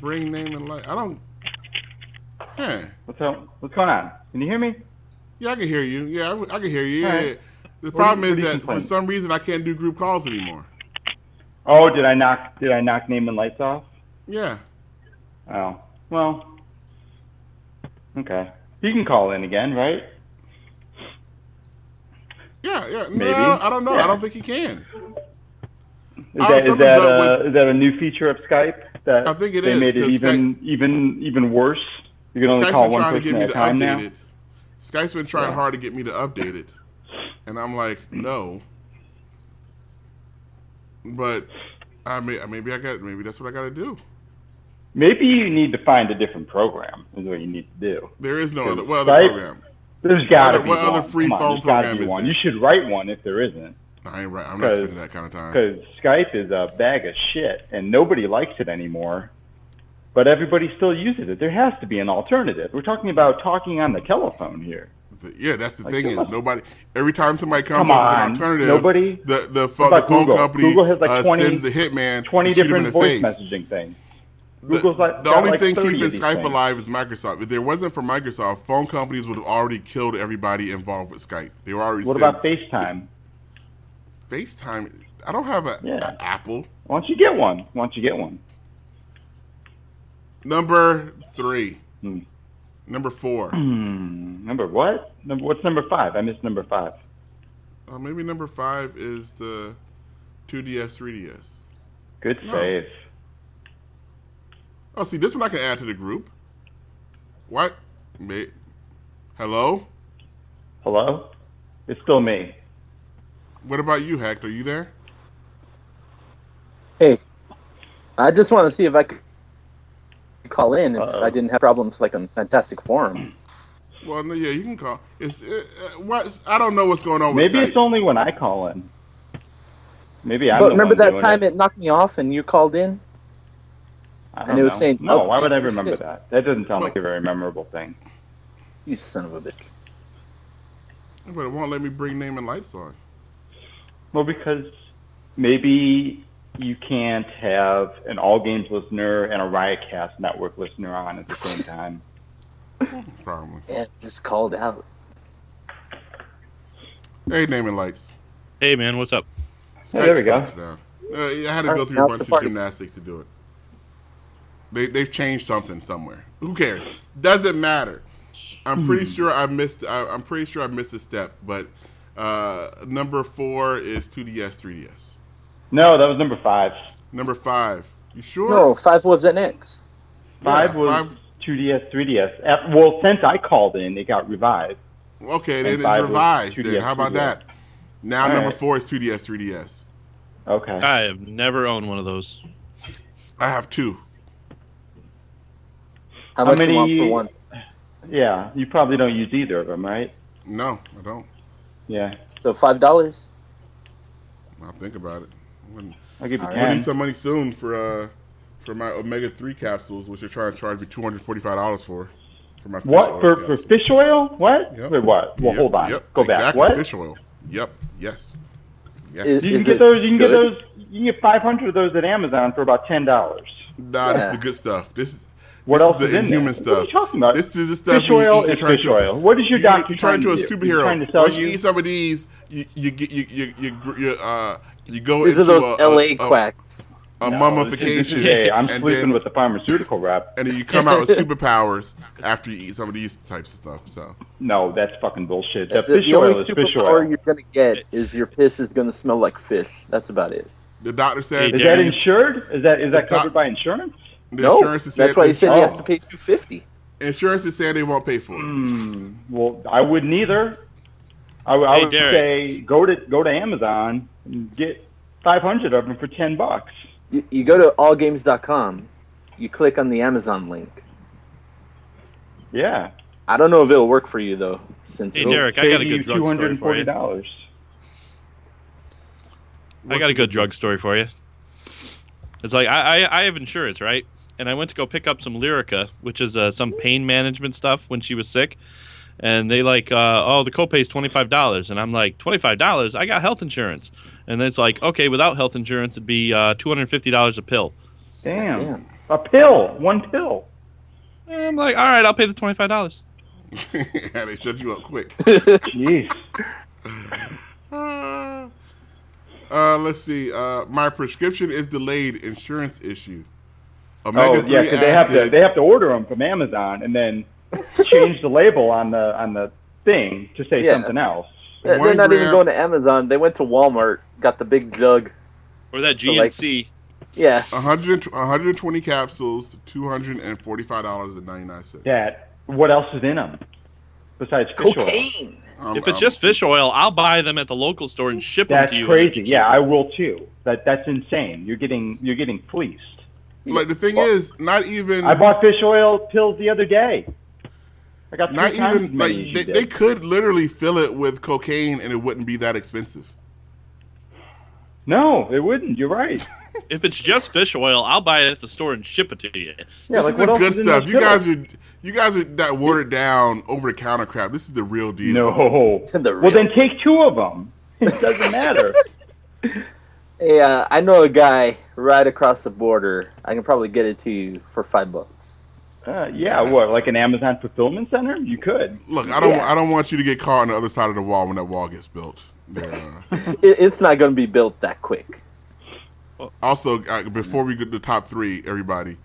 bring name and light? I don't. Huh. What's up? What's going on? Can you hear me? Yeah, I can hear you. Yeah, I, I can hear you. Right. yeah. The What problem you- is what do you that for some reason I can't do group calls anymore. Oh, did I knock? Did I knock name and lights off? Yeah. Oh, well. Okay. You can call in again, right? Yeah, yeah. No, Maybe. I don't know. Yeah. I don't think he can. Is that is that, uh, with- is that a new feature of Skype that I think it they is, made it even even even worse? You can only Skype's call one person at a time now. it. Skype's been trying Yeah. hard to get me to update it, and I'm like, no. But I may, maybe I got maybe that's what I got to do. Maybe you need to find a different program. Is what you need to do. There is no other well other Skype- program. There's got to be what one. other free Come phone program is one. there? You should write one if there isn't. I ain't right. I'm not spending that kind of time. because Skype is a bag of shit and nobody likes it anymore. But everybody still uses it. There has to be an alternative. We're talking about talking on the telephone here. The- Yeah, that's the Like, thing is nobody. Every time somebody comes Come up with an alternative, nobody- the the, What phone, the phone company Google has like uh, 20 sends the hitman Twenty to shoot him in different voice face. messaging things. The- like the only like thing keeping Skype things. alive is Microsoft. If there wasn't for Microsoft, phone companies would have already killed everybody involved with Skype. They were already. What said- about FaceTime? FaceTime? I don't have a, Yeah. a Apple. Why don't you get one? Why don't you get one? Number three. Hmm. Number four. Hmm. Number what? Number what's number five? I missed number five. Uh, maybe number five is the 2DS, 3DS. Good No. save. Oh, see, this one I can add to the group. What? Ma- Hello? Hello? It's still me. What about you, Hacked? Are you there? Hey, I just want to see if I could call in if Uh-oh. I didn't have problems like on Fantastic Forum. Well, no, yeah, you can call. It's uh, uh, what? I don't know what's going on with Maybe Skype. it's only when I call in. Maybe I'm but the remember one that doing time it. it knocked me off and you called in? I and don't it was know. saying, no. "Oh, Why would I shit." remember that? That doesn't sound like a very memorable thing. You son of a bitch. But it won't let me bring name and lights on. Well, because maybe you can't have an All Games listener and a Riotcast network listener on at the same time. Probably. Yeah, just called out. Hey, name and lights. Hey man, what's up? Yeah, there we go. Uh, I had to go through a bunch of gymnastics to do it. They they've changed something somewhere. Who cares? Doesn't matter. I'm pretty Hmm. sure I missed. I, I'm pretty sure I missed a step. But uh, number four is 2DS, 3DS. No, that was number five. Number five. You sure? No, five was an X. Five Yeah, was five- 2DS, 3DS. At, well, since I called in, it got revived. Okay, then it's revised. Then 2DS, how about 3DS. that? Now All number right. four is 2DS, 3DS. Okay. I have never owned one of those. I have two. How, How much you want many- for one? Yeah, you probably don't use either of them, right? No, I don't. Yeah, So five dollars. I'll think about it. When- I'll give you All I need some money soon for uh for my omega three capsules, which they're trying to charge me two hundred forty five dollars for. For my fish What oil for? For fish oil? What? Yep. Wait, what? Well, Yep, hold on. Yep, Go back. exactly, What? Fish oil. Yep. Yes. Yes. Is- You can get those. You can get those. You can get 500 of those at Amazon for about ten dollars. nah, this is the good stuff. This is What this else is is the in inhuman there? stuff. What are you talking about? This is the stuff Fish you oil eat, you is fish to- oil. What is your you, doctor you turn trying into a superhero. He's trying to sell Once you you- eat some of these, you you get you you you, you, you uh you go These into are those a, LA a, a, quacks. a No, mummification. This is, this is a, I'm sleeping then- with the pharmaceutical rep. and then you come out with superpowers after you eat some of these types of stuff. So No, that's fucking bullshit. The, The, fish the oil only is fish superpower oil. you're gonna get is your piss is gonna smell like fish. That's about it. the doctor said Is that insured? Is that is that The doc- covered by insurance? The no, insurance is that's saying why he said you have to pay two fifty. insurance is saying they won't pay for it. Hmm. Well, I wouldn't either. I, would- I Hey, would Derek. say go to go to Amazon and get 500 of them for 10 bucks. You, you go to allgames.com, you click on the Amazon link. Yeah. I don't know if it'll work for you though, since Hey, Derek, I got a you good drug story for you. $240. I got a good drug story for you. It's like I, I, I have insurance, right? And I went to go pick up some Lyrica, which is uh, some pain management stuff when she was sick. And they like, uh, oh, the copay is twenty five dollars, and I'm like, twenty five dollars? I got health insurance. And then it's like, okay, without health insurance, it'd be uh, two hundred fifty dollars a pill. Damn. Damn. A pill. One pill. And I'm like, all right, I'll pay the twenty five dollars. yeah, they shut you up quick. Jeez. Uh, uh, let's see. Uh, my prescription is delayed. Insurance issue. Omega Oh yeah, 'cause they have to they have to order them from Amazon and then change the label on the on the thing to say Yeah. something else. They're One not even going to Amazon. They went to Walmart, got the big jug. Or that So, like- GNC. Yeah, 100, 120 capsules, two hundred and forty-five dollars and ninety-nine cents. That what else is in them besides fish oil? cocaine. Um, if it's um, just fish oil, I'll buy them at the local store and ship That's them to you. That's crazy. Yeah, I will too. That that's insane. You're getting you're getting fleeced. Like the thing Well, is, not even, I bought fish oil pills the other day. I got three not times even as like they, they could literally fill it with cocaine and it wouldn't be that expensive. No, it wouldn't. You're right. If it's just fish oil, I'll buy it at the store and ship it to you. Yeah, this like is what the good is stuff. You guys are you guys are that watered down over the counter crap. This is the real deal. No. The well, then take two of them. It doesn't matter. Hey, uh, I know a guy right across the border. I can probably get it to you for five bucks. Uh, yeah, what? Like an Amazon fulfillment center? You could. Look, I don't Yeah. I don't want you to get caught on the other side of the wall when that wall gets built. Yeah. It, it's not going to be built that quick. also, uh, before we get to the top three, everybody,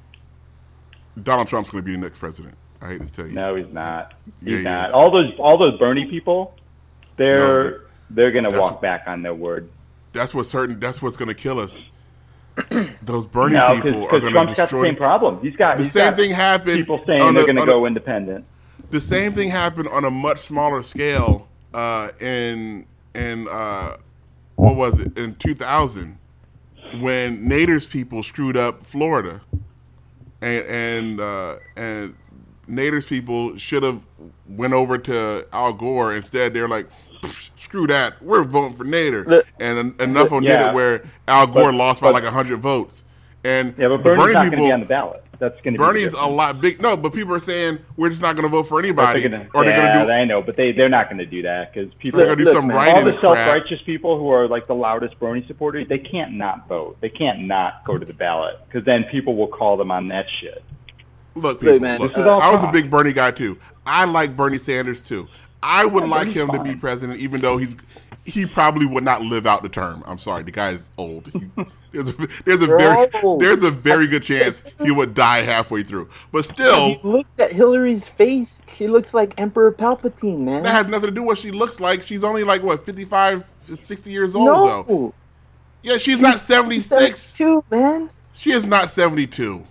Donald Trump's going to be the next president. I hate to tell you. No, he's not. He's Yeah, he not. is. All those all those Bernie people, they're No, they're gonna walk back on their word. That's what's certain. That's what's going to kill us. Those Bernie No, people are going to Trump's got the same problem. He's got The he's same got thing happened People saying on they're going to on a- go independent. the same thing happened on a much smaller scale uh, in in uh, what was it in 2000 when Nader's people screwed up Florida, and and uh, and Nader's people should have went over to Al Gore instead. They're like. "Pfft, Screw that! We're voting for Nader, The- and en- enough of Yeah. Nader where Al Gore But- lost by but- like hundred votes. And Yeah, but Bernie's Bernie not going to people, be on the ballot. That's going to be Bernie's a lot big. No, but people are saying we're just not going to vote for anybody, they're gonna, or they're yeah, going to do. I know, but they they're not going to do that because people They're gonna do Look, some man, writing all the self-righteous people who are like the loudest Bernie supporters, they can't not vote. They can't not go to the ballot because then people will call them on that shit. Look, people, man, look, this I was a big Bernie guy too. I like Bernie Sanders too. I would like Bernie's him to be president, even though he's he probably would not live out the term. I'm sorry, the guy is old. He- there's a, there's a very Bro. there's a very good chance he would die halfway through. But still, you looked at Hillary's face? She looks like Emperor Palpatine, man. that has nothing to do with what she looks like. She's only like what 55, 60 years old though. Yeah, she's not 76. Two man. She is not 72.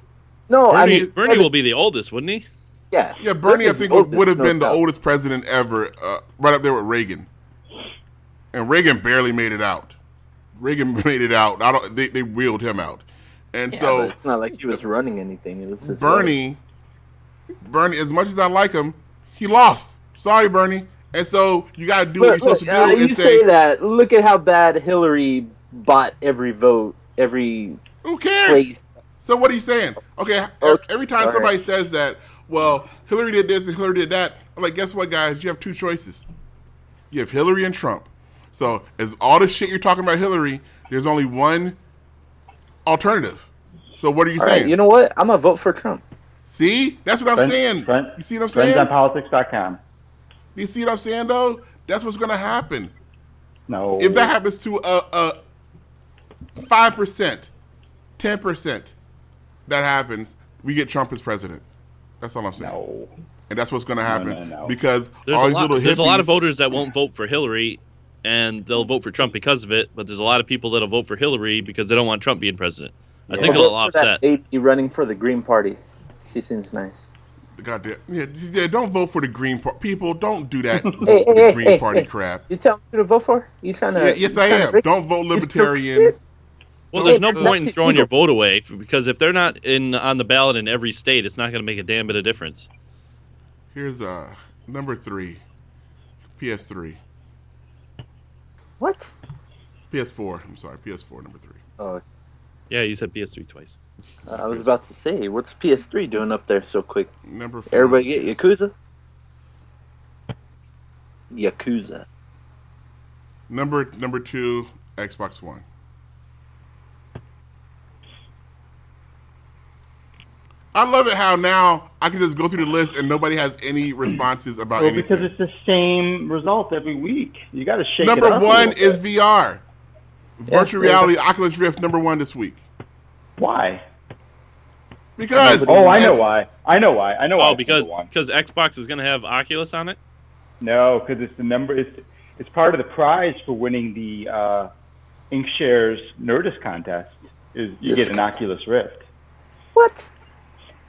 No, I mean Bernie will be the oldest, wouldn't he? Yeah, Yeah, Bernie, I think, would, would have been the doubt. oldest president ever, uh, right up there with Reagan. And Reagan barely made it out. Reagan made it out. I don't. They, they wheeled him out, and Yeah, so it's not like he was running anything. It was just Bernie, Bernie, as much as I like him, he lost. Sorry, Bernie. And so you got to do what you're Look, supposed to uh, do you say, say, that. Look at how bad Hillary bought every vote, every "Who cares?" place. So what are you saying? Okay, Okay, every time all somebody right. says that, well, Hillary did this and Hillary did that, I'm like, guess what, guys? You have two choices. You have Hillary and Trump. So as all the shit you're talking about Hillary, there's only one alternative. So what are you All saying? right, you know what? I'm gonna vote for Trump. see, that's what I'm Friends- saying. friend- you see what I'm saying? FriendsOnPolitics.com. You see what I'm saying, though? That's what's going to happen. No. If that happens to a a five percent, ten percent, that happens, we get Trump as president. That's all I'm saying. no. and that's what's going to happen no, no. because There's all a these lot. little There's a lot of voters that won't vote for Hillary, and they'll vote for Trump because of it. But there's a lot of people that'll vote for Hillary because they don't want Trump being president. I think Or it'll vote that offset. lady running for the Green Party. She seems nice. Goddamn, yeah, yeah. Don't vote for the Green Party. People, don't do that. Hey, hey, Green hey, Party hey. crap. You tell me who to vote for? You trying to? Yeah, yes, I am. Don't vote libertarian. Well, there's no point in throwing your vote away because if they're not in on the ballot in every state, it's not going to make a damn bit of difference. Here's uh number three, PS3, What? PS4. I'm sorry, PS4 number three. Oh, Yeah, you said PS3 twice. I was about to say, what's PS3 doing up there so quick? Number four. Everybody get Yakuza? Yakuza. Number number two, Xbox One. I love it how now I can just go through the list and nobody has any responses about Well, anything. because it's the same result every week. You got to shake number it up a one little is bit. VR. Virtual Yeah. reality, Oculus Rift, number one this week. why? Because Oh, I know why. I know why. I know why. Oh, because because Xbox is gonna have Oculus on it. No, because it's the number. It's it's part of the prize for winning the uh, InkShares Nerdist contest. Is you Yes. get an Oculus Rift, What?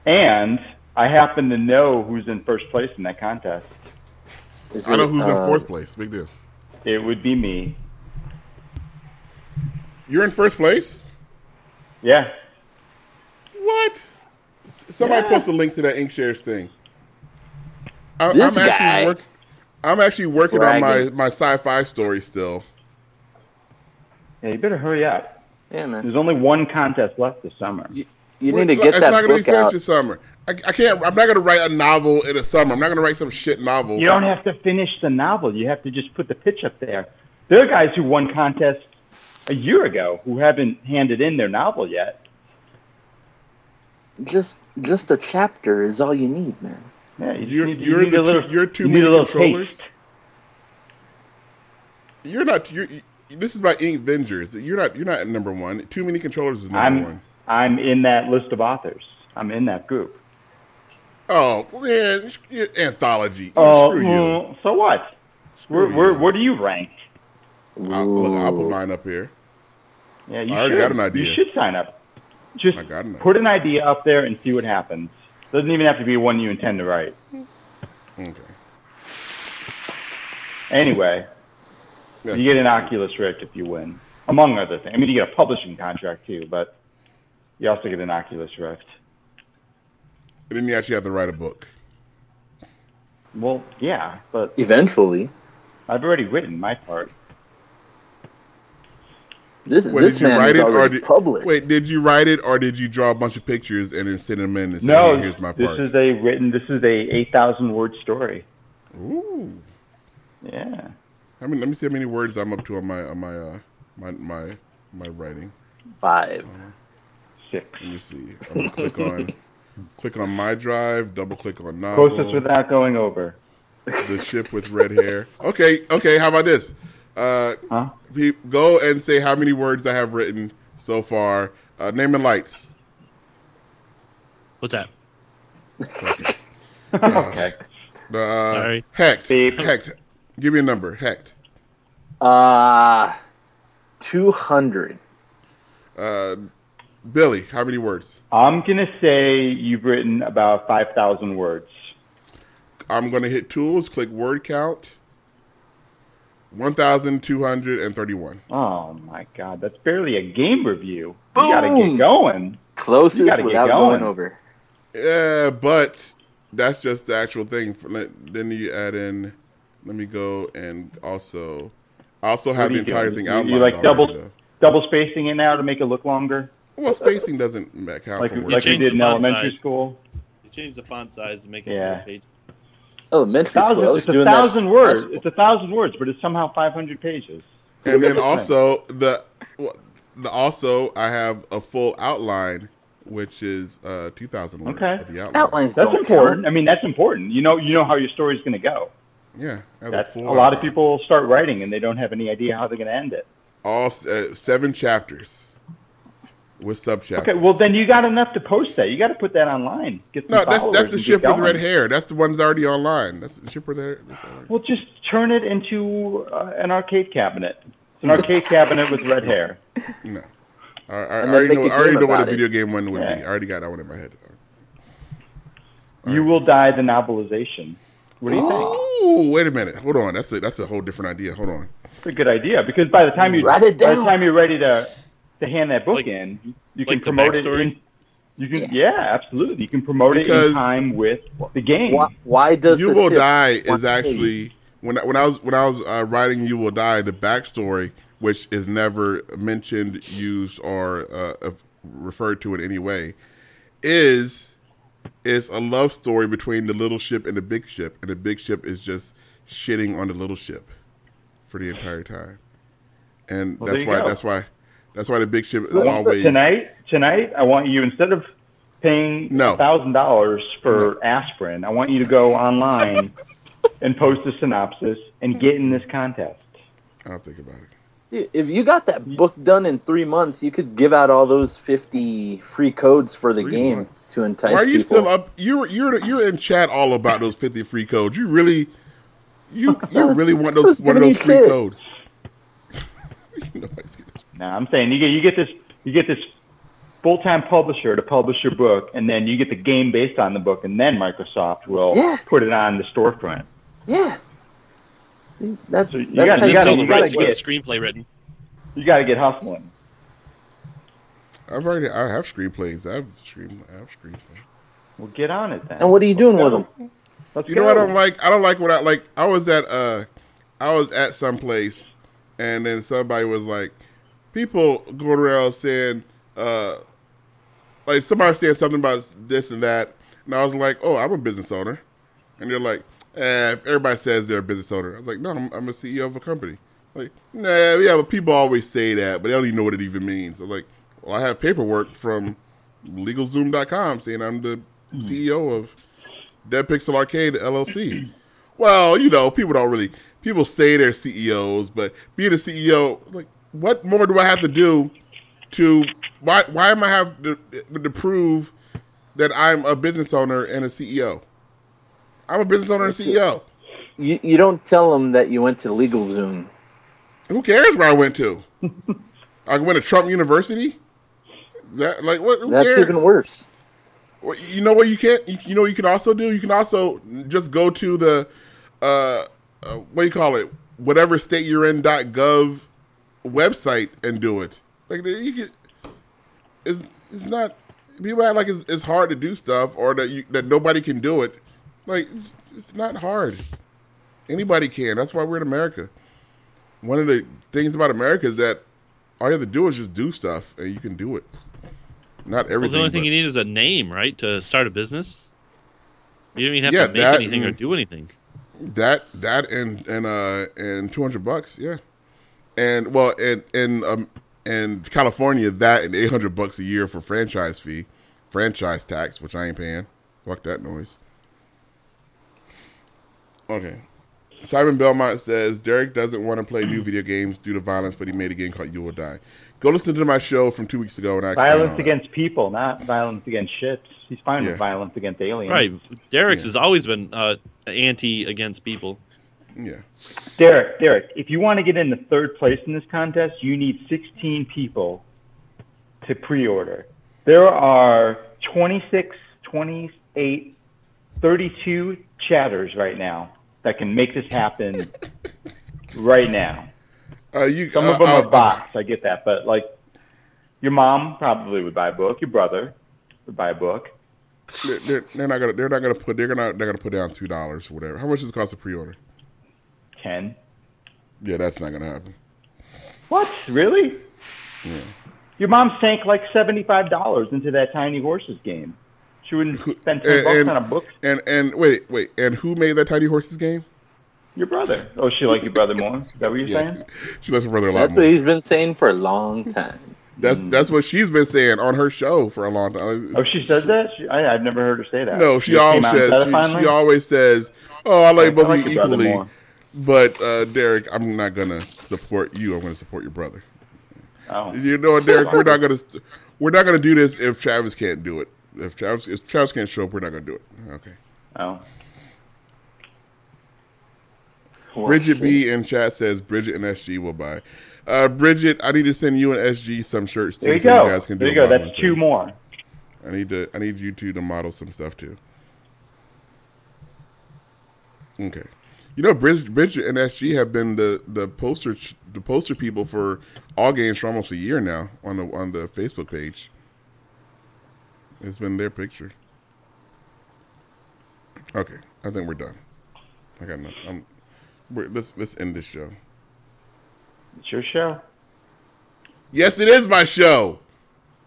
And I happen to know who's in first place in that contest. Is I know who's uh, in fourth place. Big deal. It would be me. You're in first place. Yeah. What? Somebody Yeah. post a link to that InkShares thing. I, This I'm actually guy. work. I'm actually working on my, my sci-fi story still. Yeah, you better hurry up. Yeah, man. There's only one contest left this summer. You, you need to get it's that not gonna be finished out. this summer. I, I can't. I'm not going to write a novel in the summer. I'm not going to write some shit novel. You don't have to finish the novel. You have to just put the pitch up there. There are guys who won contests a year ago who haven't handed in their novel yet. Just just a chapter is all you need, man. Yeah, you you're, need, you you're need the a little, you're too you many controllers. taste. You're not. You're, you- this is by Ink Vengers. You're not. You're not number one. Too many controllers is number I'm one. I'm in that list of authors. I'm in that group. Oh man, anthology. Oh, Screw you. mm, so what? Screw Where, where, you. where do you rank? I'll, look, I'll put mine up here. Yeah, you I already should. got an idea. You should sign up. Just I got an put an idea up there and see what happens. Doesn't even have to be one you intend to write. Okay. Anyway, Yes. you get an Oculus Rift if you win, among other things. I mean, you get a publishing contract too, but you also get an Oculus Rift. And then you actually have to write a book. Well, yeah, but Eventually, I've already written my part. this Wait, this did you man write is it or already did, published. wait? Did you write it or did you draw a bunch of pictures and then send them in and say, No, "Hey, "Here's my part? this is a written. This is a eight thousand word story. Ooh. Yeah. I mean, let me see how many words I'm up to on my on my uh my my my writing. Five. Six. Let me see. I'm gonna click on click on my drive. Double click on novel. Post this without going over. the ship with red hair. Okay, okay. How about this? Uh, Huh? go and say how many words I have written so far. Uh, name and lights. What's that? okay. Uh, Sorry. Hecht. Beep. Hecht. Give me a number. Hecht. Uh two hundred. Uh, Billy. How many words? I'm gonna say you've written about five thousand words. I'm gonna hit tools. Click word count. One thousand two hundred and thirty-one. Oh my god, that's barely a game review. You gotta get going. Closest You gotta get without going. going over. Yeah, but that's just the actual thing. Then you add in. Let me go and also. I also have the entire doing? thing You- outlined. You like double though. double spacing it now to make it look longer, Well, spacing doesn't ma- count like for like words. we did in elementary size. school. You change the font size to make it Yeah. more pages. Elementary school. Thousand, was it's a doing thousand in words. It's a thousand words, but it's somehow five hundred pages. and then also the, the also I have a full outline, which is uh, two thousand words. Okay. of the outline. Outlines That's don't important. count. I mean, that's important. You know, you know how your story's going to go. Yeah, That's a full lot of people start writing and they don't have any idea how they're going to end it. All uh, seven chapters with sub chapters. Okay, well then you got enough to post that. You got to put that online. Get some no, that's that's the ship with red hair. That's the one that's already online. That's the ship with hair. that's already- Well, just turn it into uh, an arcade cabinet. It's an arcade cabinet with red hair. No, I, I, I already know. a I already know what a about it. video game one would Yeah. be. I already got that one in my head. You will die the novelization. What do you think? Ooh, wait a minute. Hold on. That's a that's a whole different idea. Hold on. It's a good idea because by the time you by the time you're ready to to hand that book Like- in, you like can the promote it. In, You can, yeah, absolutely. You can promote it in time with the game. Why, why does You Will Die is actually when I- when I was when I was uh, writing You Will Die, the backstory, which is never mentioned, used, or uh, uh, referred to in any way, is is a love story between the little ship and the big ship, and the big ship is just shitting on the little ship for the entire time, and Well, that's why go. that's why that's why the big ship is always tonight, tonight, I want you instead of paying No. thousand dollars for aspirin, I want you to go online and post a synopsis and get in this contest. I'll think about it. If you got that book done in three months, you could give out all those fifty free codes for the Three game months. to entice Why are you people. still up? You're you're you're in chat all about those fifty free codes. You really, you you really want those one of gonna those be free fit. codes. Nobody's getting this. Now I'm saying you get you get this you get this full time publisher to publish your book, and then you get the game based on the book, and then Microsoft will Yeah. put it on the storefront. Yeah. That's, So you that's gotta- how you you gotta- Sell the gotta get screenplay written. You got to get hustling. I've already I have screenplays. I have screen I have screenplays. Well, get on it then. And what are you doing with them? Let's You know what I don't like? I don't like what I like. I was at uh, I was at some place, and then somebody was like, people going around saying, uh, like somebody saying something about this and that, and I was like, oh, I'm a business owner, and they're like, eh, everybody says they're a business owner. I was like, no, I'm, I'm a CEO of a company. Like, nah, yeah, but people always say that, but they don't even know what it even means. I'm like, well, I have paperwork from LegalZoom.com saying I'm the CEO of Dead Pixel Arcade LLC. Well, you know, people don't really people say they're CEOs, but being a CEO, like, what more do I have to do to why why am I have to, to prove that I'm a business owner and a CEO? I'm a business owner and CEO. You, you don't tell them that you went to Legal Zoom. Who cares where I went to? I went to Trump University. That like what? Who That's cares? even worse. You know what you can't. You, you know what you can also do. You can also just go to the uh, uh what do you call it? Whatever state you're in .gov website and do it. Like you can. It's, it's not. People act like it's, it's hard to do stuff or that you, that nobody can do it. Like it's, it's not hard. Anybody can. That's why we're in America. One of the things about America is that all you have to do is just do stuff and you can do it. Not everything. Well, the only thing but- you need is a name, right, to start a business. You don't even have Yeah, to make that anything or do anything. That that and and uh and two hundred bucks, yeah. And well, and and um and California, that and eight hundred bucks a year for franchise fee, franchise tax, which I ain't paying. Fuck that noise. Okay. Simon Belmont says Derrick doesn't want to play new video games due to violence, but he made a game called You Will Die. Go listen to my show from two weeks ago, and I explained all Violence that. against people, not violence against ships. He's fine Yeah. with violence against aliens. Right. Derrick's Yeah. has always been uh, anti against people. Yeah. Derrick, Derrick, if you want to get into third place in this contest, you need 16 people to pre-order. There are 26, 28, 32 chatters right now that can make this happen right now. Uh, you, Some uh, of them uh, are bots, I get that, but like your mom probably would buy a book, your brother would buy a book. They're, they're, they're not gonna. They're not gonna put. They're gonna. They're gonna put down two dollars or whatever. How much does it cost to pre-order? 10. Yeah, that's not gonna happen. What? Really? Yeah. Your mom sank like seventy-five dollars into that Tiny Horses game. She wouldn't spend ten And- bucks and- on a book. And and wait, wait. And who made that Tiny Horses game? Your brother. Oh, she like your brother more? Is that what you're saying? She loves her brother a lot That's more. what he's been saying for a long time. That's mm. that's what she's been saying on her show for a long time. Oh, she says that? She, I, I've never heard her say that. no, she Just always came out and says she, she always says, "Oh, I like I both like of you your brother equally." But uh, Derrick, I'm not gonna support you. I'm gonna support your brother. Oh. You know what, Derrick? We're not gonna we're not gonna do this if Travis can't do it. If Travis if Travis can't show up, we're not gonna do it. Okay. Oh. Bridget B in chat says Bridget and SG will buy. Uh, Bridget, I need to send you and SG some shirts too, There you so go. you guys can do there you go. That's two thing. more. I need to. I need you two to model some stuff too. Okay. You know, Bridget, Bridget and SG have been the the poster the poster people for all games for almost a year now on the on the Facebook page. It's been their picture. Okay, I think we're done. I got nothing. I'm, we're, let's let's end this show. It's your show. Yes, it is my show.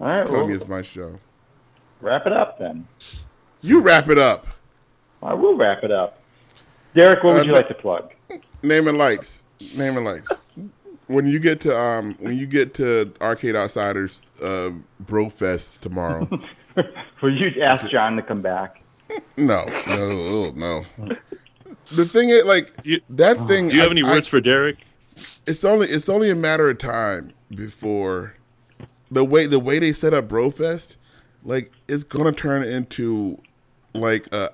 All right, Tell well, it's my show. wrap it up then. You wrap it up. I will wrap it up. Derrick, what would Uh, you like to plug? Name and likes. Name and likes. When you get to um when you get to Arcade Outsiders uh Brofest tomorrow. For you to ask John to come back. no, no, no. The thing is like You- that thing Do you have I- any I- words for Derrick? it's only it's only a matter of time before the way the way they set up Brofest, like it's gonna turn into like a,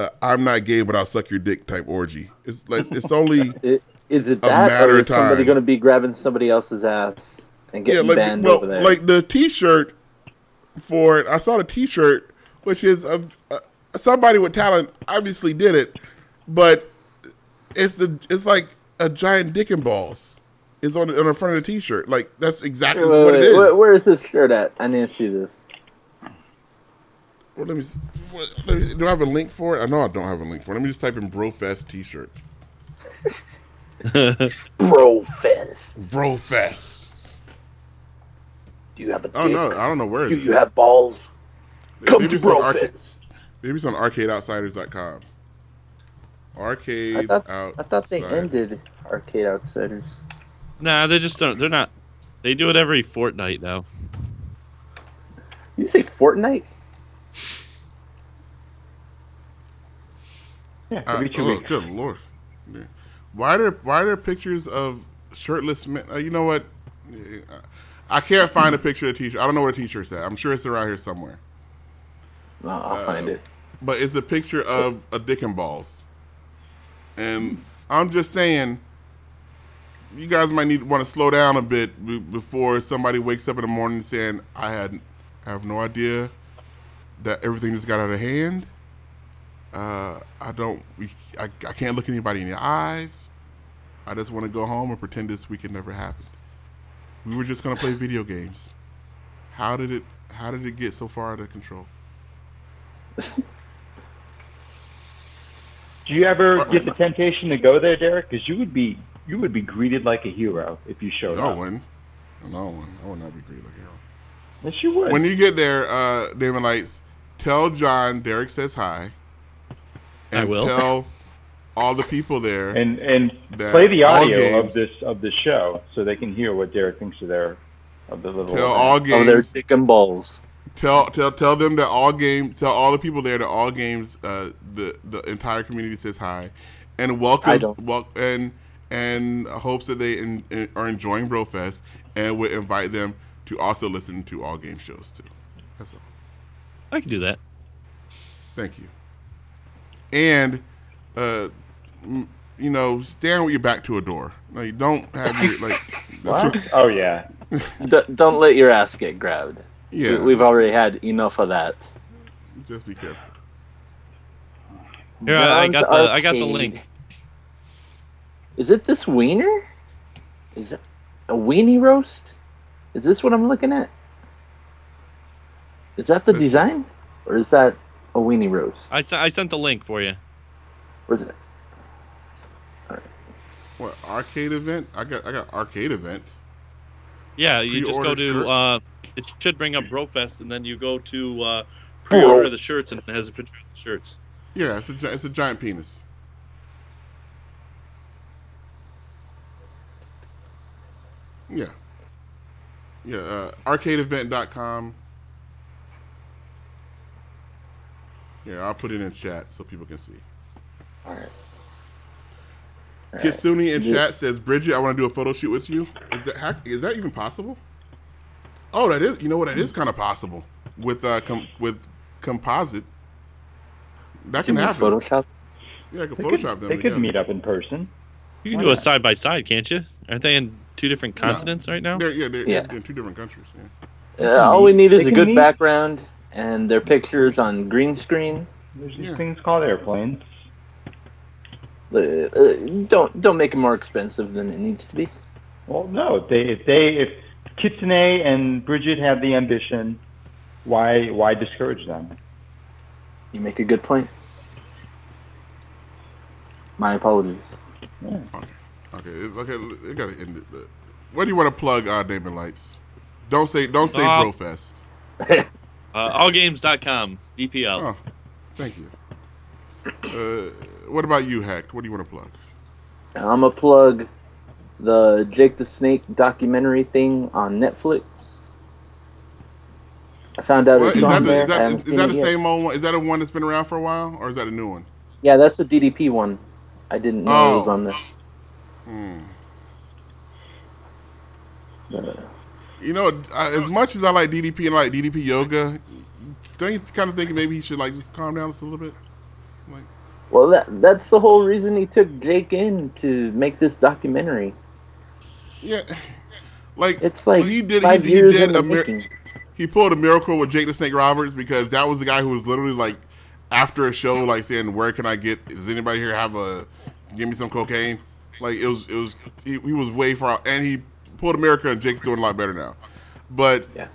a I'm not gay but I'll suck your dick type orgy. It's like it's only It, is it A that, matter or of is somebody going to be grabbing somebody else's ass and yeah getting like banned well over there? like the T-shirt for it. I saw the T-shirt which is a, a, uh, somebody with talent obviously did it, but it's the it's like a giant dick and balls. Is on the, on the front of the T-shirt. Like that's exactly Wait, what wait, it is. where- where is this shirt at? I need to see this. Well, let me, s- what, let me. Do I have a link for it? I know I don't have a link for it. Let me just type in Brofest T-shirt. Brofest. Brofest. Do you have a Oh dick? no, I don't know where. Do it is. you have balls? Come maybe to it's on Brofest. maybe it's on ArcadeOutsiders.com. Arcade. I thought, out. I thought they ended Arcade Outsiders. Nah, they just don't. They're not. They do it every fortnight now. You say Fortnite? Yeah, Uh, every two oh, weeks. good lord. Yeah. Why are there Why are there pictures of shirtless men? Uh, you know what? I can't find a picture of a T-shirt. I don't know where the T-shirt's at. I'm sure it's around here somewhere. No, I'll find Uh, it. but it's a picture of a dick and balls. And I'm just saying, you guys might need want to slow down a bit before somebody wakes up in the morning saying, "I had, I have no idea that everything just got out of hand. Uh, I don't, we, I, I can't look anybody in the eyes. I just want to go home and pretend this weekend never happened. We were just gonna play video games. How did it? How did it get so far out of control? Do you ever get the temptation to go there, Derrick? Because you would be you would be greeted like a hero if you showed No up. No one. No one. I would not be great looking. Yes, you would. When you get there, uh, Damon Lights, tell John Derrick says hi. And I will. Tell all the people there. and and That play the audio games- of this of this show so they can hear what Derrick thinks of their of the little. tell all Oh, they're games. dick and balls. tell tell tell them that all game. Tell all the people there that all games. Uh, the the entire community says hi, and I welcomes wel- and and hopes that they in, in- are enjoying Brofest and would invite them to also listen to all game shows too. That's all. I can do that. Thank you. And, uh, m- you know, stand with your back to a door. Like, don't have your like. What? Oh yeah. D- don't let your ass get grabbed. Yeah, We, have already had enough of that. just be careful. Here, I, I got the. I got the link. Is it this wiener? Is it a weenie roast? Is this what I'm looking at? Is that the This- design, or is that a weenie roast? I, sen- I sent the link for you. Or is it? What arcade event? I got I got arcade event. Yeah, you just go to. Uh, it should bring up Brofest, and then you go to uh, pre-order the shirts, and it has a picture of the shirts. Yeah, it's a it's a giant penis. Yeah. Yeah, uh, arcadeevent.com. Yeah, I'll put it in chat so people can see. All right. Kitsune in Yeah. chat says, Bridget, I want to do a photo shoot with you. Is that, how, is that even possible? Oh, that is. You know what? That is kind of possible with uh com, with composite. That can Can you happen. Photoshop? Yeah, I can They Photoshop could, them. they could meet up in person. You can Why do a side by side, can't you? Aren't they in two different continents right now? They're, yeah, they're, Yeah. they're in two different countries. Yeah. Uh, all we need is They a good meet. background and their pictures on green screen. There's these Yeah. things called airplanes. Uh, uh, don't don't make it more expensive than it needs to be. Well, no, if they if they if Kitsune and Bridget have the ambition Why why discourage them? You make a good point. My apologies. Okay, okay, okay, it gotta end it. but- What do you want to plug, uh, Damon Lights? Don't say, don't say, Uh, Brofest. Uh, allgames.com, DPL. Oh, thank you. Uh, what about you, Hacked? What do you want to plug? I'm gonna plug the Jake the Snake documentary thing on Netflix. I found out What, it's is on that, the, there. is I that, is seen that the yet. same old one? Is that a one that's been around for a while, or is that a new one? Yeah, that's the DDP one. I didn't know it was Oh. on there. Hmm. Uh, You know, uh, as much as I like DDP and I like DDP yoga, don't you kind of think maybe he should like just calm down just a little bit? Like, well, that that's the whole reason he took Jake in to make this documentary. yeah, like It's like he did. five he, he years did in the a mir- making. he pulled a miracle with Jake the Snake Roberts because that was the guy who was literally like after a show, like saying, "Where can I get? Does anybody here have a? Give me some cocaine." Like it was, it was. He, he was way far, and he pulled America, and Jake's doing a lot better now. But Yeah.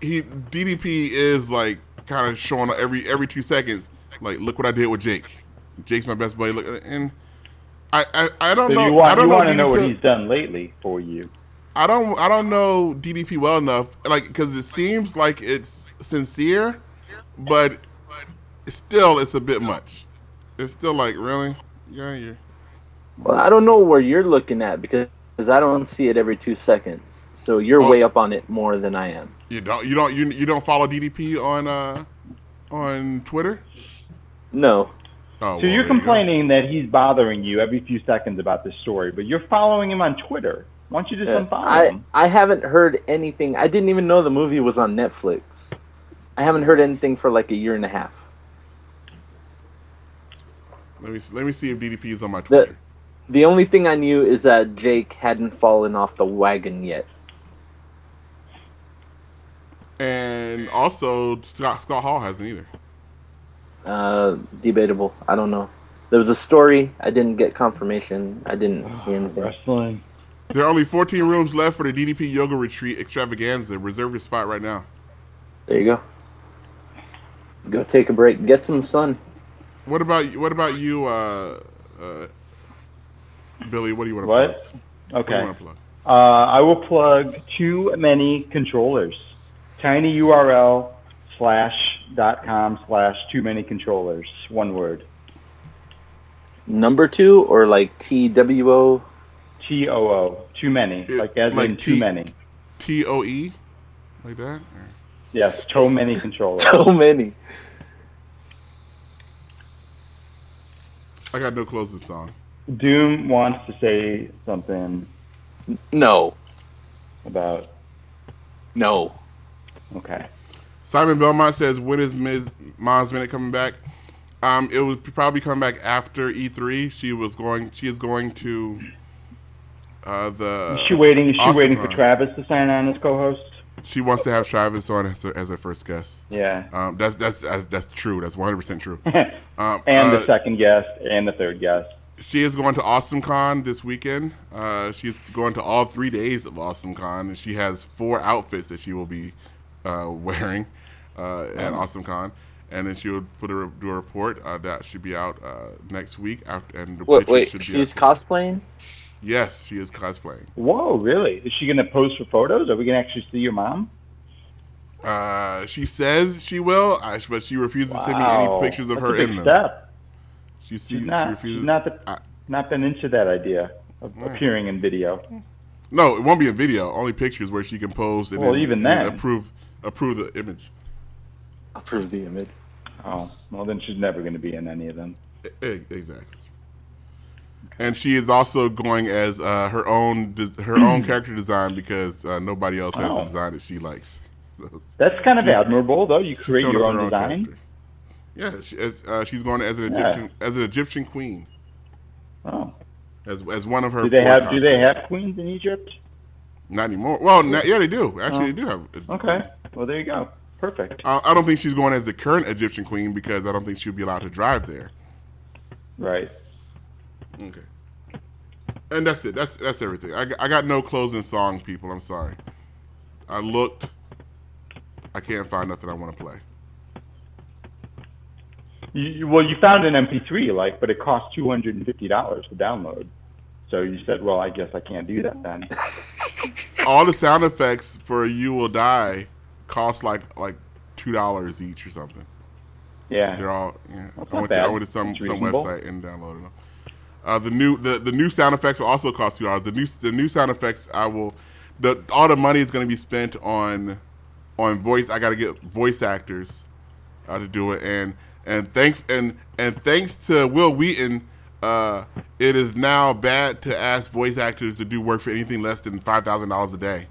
he DDP is like kind of showing every every two seconds, like, look what I did with Jake. Jake's my best buddy. Look, and I I, I don't So know. you I don't you know want to know what he's done lately for you. I don't I don't know DDP well enough, like because it seems like it's sincere, but still it's a bit much. It's still like really, yeah, yeah. Well, I don't know where you're looking at because because I don't see it every two seconds. So you're Oh. way up on it more than I am. You don't you don't you, you don't follow DDP on uh on Twitter? No, Oh, So well, you're there you complaining that he's bothering you every few seconds about this story, but you're following him on Twitter. Why don't you just Yeah. unfollow I him? I haven't heard anything. I didn't even know the movie was on Netflix. I haven't heard anything for like a year and a half. Let me let me see if DDP is on my Twitter. the only thing I knew is that Jake hadn't fallen off the wagon yet. And also Scott Scott Hall hasn't either. Uh, debatable. I don't know. There was a story. I didn't get confirmation. I didn't see anything. Wrestling. There are only 14 rooms left for the DDP Yoga Retreat Extravaganza. Reserve your spot right now. There you go. Go take a break. Get some sun. What about what about you, uh, uh, Billy? What do you want to What? plug? What do Okay. you want to plug? Uh, I will plug too many controllers. tinyurl slash dot com slash too many controllers. One word. Number two or like T W O. T O O. Too many. Yeah, Like as like in too many. T O E, like that. Or- Yes, too many controllers. So many. I got no closing song. Doom wants to say something No. about. No. Okay. Simon Belmont says, "When is Ms. Mom's Minute coming back?" Um, it would probably come back after E3. She was going. She is going to uh, the. Is she waiting? Is she Awesome waiting for Travis to sign on as co-host? She wants to have Travis on as her, as her first guest. Yeah. Um, that's that's that's, that's true. That's 100 percent true. and Um, the uh, second guest and the third guest. She is going to Awesome Con this weekend. Uh, she's going to all three days of Awesome Con, and she has four outfits that she will be uh, wearing uh, at Awesome Con. And then she will put a, do a report uh, that should be out uh, next week. After and the Wait, pictures wait. should be She's cosplaying. yes, she is cosplaying. Whoa, really? Is she going to pose for photos? Are we going to actually see your mom? Uh, she says she will, but she refuses to send me any pictures of That's her in them. step. She, she, She's she not. refuses. She's not the, I- not been into that idea of appearing in video. no, it won't be a video. Only pictures where she can pose and Well, then, even then approve approve the image. Approve the image. Oh, well then she's never going to be in any of them. Exactly. And she is also going as uh, her own her own character design because uh, nobody else has Oh. a design that she likes. So That's kind of admirable, though. You create your with own design. character. Yeah, she, as, uh, she's going as an Yeah. Egyptian as an Egyptian queen Oh, as as one of her. do they have do they have queens in Egypt? Not anymore. Well, na- yeah, they do. Actually, Oh. they do have. Okay, well there you go. Perfect. I, I don't think she's going as the current Egyptian queen because I don't think she'll be allowed to drive there. Right. Okay. And that's it. That's that's everything. I, I got no closing song, people. I'm sorry. I looked. I can't find nothing I want to play. You, well, you found an MP3 like, but it cost two hundred and fifty dollars to download. So you said, well, I guess I can't do that then. All the sound effects for "You Will Die" cost like like two dollars each or something. Yeah. They're all. Yeah. That's I went, to, I went to some some reasonable. website and downloaded them. Uh, the new the, the new sound effects will also cost two dollars. The new the new sound effects I will. The all the money is going to be spent on on voice. I got to get voice actors uh, to do it, and and thanks and and thanks to Wil Wheaton, uh, it is now bad to ask voice actors to do work for anything less than five thousand dollars a day.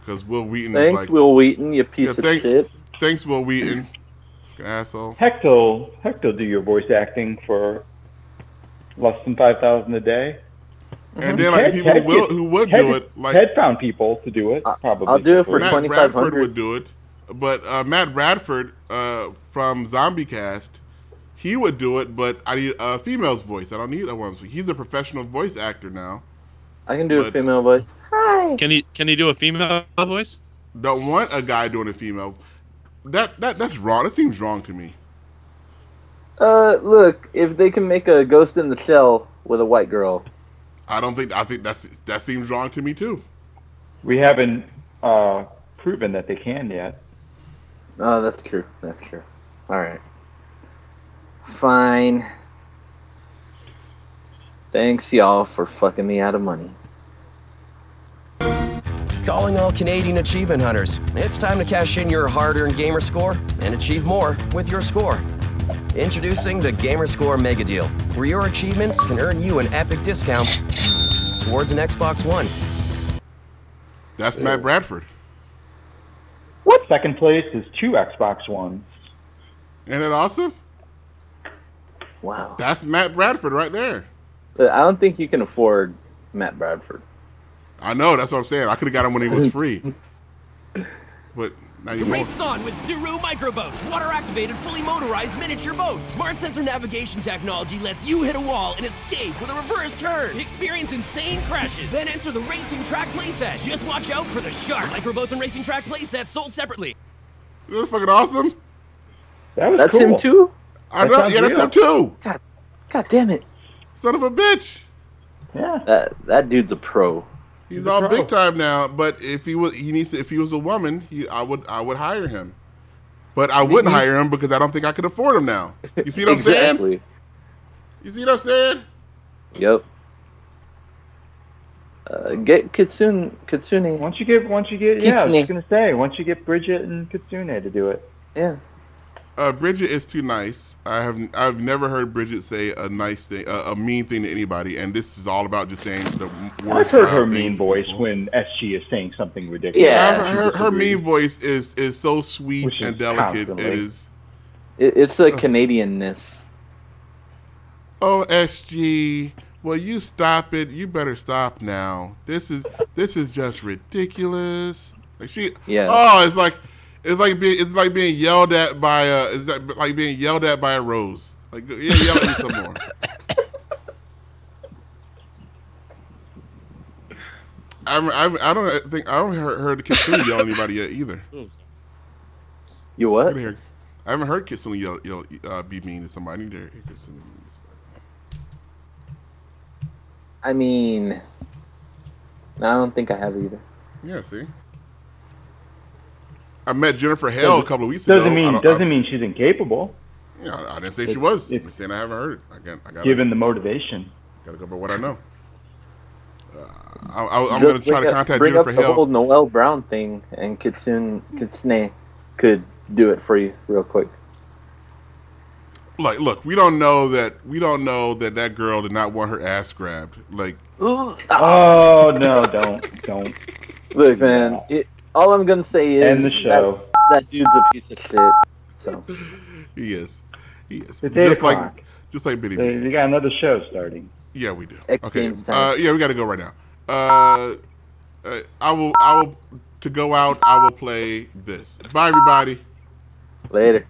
Because Wil Wheaton Thanks, is like, Wil Wheaton, you piece Yeah, of thank- shit. thanks, Wil Wheaton, Fucking asshole. Hector, Hector, do your voice acting for less than five thousand a day. And then like Ted- people Ted who will who would Ted- do it, like Ted found people to do it. Probably. I'll do it for 2500. Bradford would do it, but uh, Matt Bradford uh, from ZombieCast, he would do it. But I need a female's voice. I don't need a woman's. voice. He's a professional voice actor now. I can do a female voice. Hi. Can he can he do a female voice? Don't want a guy doing a female. That that that's wrong. That seems wrong to me. Uh, look, if they can make a Ghost in the Shell with a white girl, I don't think. I think that's that seems wrong to me too. We haven't uh, proven that they can yet. Oh, that's true. That's true. All right. Fine. Thanks, y'all, for fucking me out of money. Calling all Canadian achievement hunters. It's time to cash in your hard earned gamer score and achieve more with your score. Introducing the Gamer Score Mega Deal, where your achievements can earn you an epic discount towards an Xbox One. That's Matt Bradford. Second place is two Xbox Ones. Isn't it awesome? Wow. That's Matt Bradford right there. I don't think you can afford Matt Bradford. I know. That's what I'm saying. I could have got him when he was free. But now you The race is on with Zuru microboats, water-activated, fully motorized miniature boats. Smart sensor navigation technology lets you hit a wall and escape with a reverse turn. Experience insane crashes, then enter the racing track playset. Just watch out for the shark. Microboats and racing track playsets sold separately. That's fucking awesome. That was That's cool. him too? I know. sounds Yeah, that's real. him too. God damn it. Son of a bitch. Yeah. That that dude's a pro. He's a all pro. big time now. But if he was, he needs to. If he was a woman, he, I would, I would hire him. But I wouldn't hire him because I don't think I could afford him now. You see what I'm saying? You see what I'm saying? Yep. Uh, get Kitsune Kitsune. Once you get, once you get, yeah, I was gonna say, once you get Bridget and Kitsune to do it. Yeah. Uh, Bridget is too nice. I have, I've never heard Bridget say a nice thing, a, a mean thing to anybody. And this is all about just saying the worst. I've heard her mean voice people. when SG is saying something ridiculous. Yeah. Her, her, her mean voice is is so sweet Which and delicate. constantly. It is. It, it's a Canadianness. Oh, SG. Well, you stop it. You better stop now. This is this is just ridiculous. Like she. Yeah. Oh, it's like it's like being it's like being yelled at by a it's like, like being yelled at by a rose. Like yeah, yell at me some more. I I I don't think I haven't heard, heard Kitsune yell at anybody yet either. You I what? haven't heard, I haven't heard Kitsune yell, yell uh, be mean to somebody. I need to hear Kitsune. I mean, I don't think I have either. Yeah, see. I met Jennifer Hale a couple of weeks ago. Doesn't I mean doesn't I, mean she's incapable, Yeah, I didn't say she was. If- I'm saying I haven't heard it. I got. I got. given the motivation. Got to go by what I know. Uh, I, I, I'm going to try bring to up- contact bring Jennifer up the Hale. whole Noel Brown thing, and Kitsune Kitsune could do it for you real quick. Like, look, we don't know that. We don't know that that girl did not want her ass grabbed. Like, Oh no! Don't don't Look, man. It, all I'm gonna say is end the show. That, that dude's a piece of shit. So he is. He is. It's eight just like, just like Bitty. They, B. they got another show starting. Yeah, we do. X Okay. Uh, yeah, we got to go right now. Uh, uh, I will. I will. To go out, I will play this. Bye, everybody. later.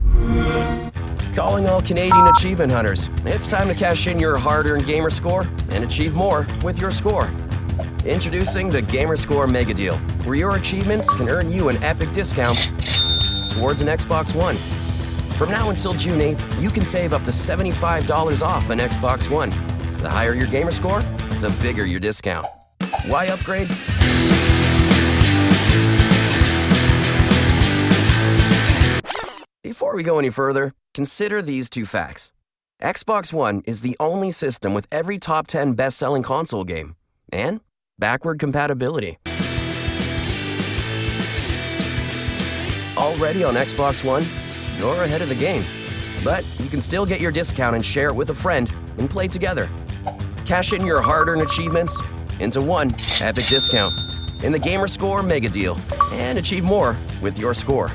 Calling all Canadian achievement hunters. It's time to cash in your hard earned gamer score and achieve more with your score. Introducing the Gamerscore Mega Deal, where your achievements can earn you an epic discount towards an Xbox One. From now until June 8th, you can save up to $75 off an Xbox One. The higher your gamer score, the bigger your discount. Why upgrade? Before we go any further, consider these two facts. Xbox One is the only system with every top 10 best selling console game and backward compatibility. Already on Xbox One? You're ahead of the game. But you can still get your discount and share it with a friend and play together. Cash in your hard earned achievements into one epic discount in the Gamer Score Mega Deal and achieve more with your score.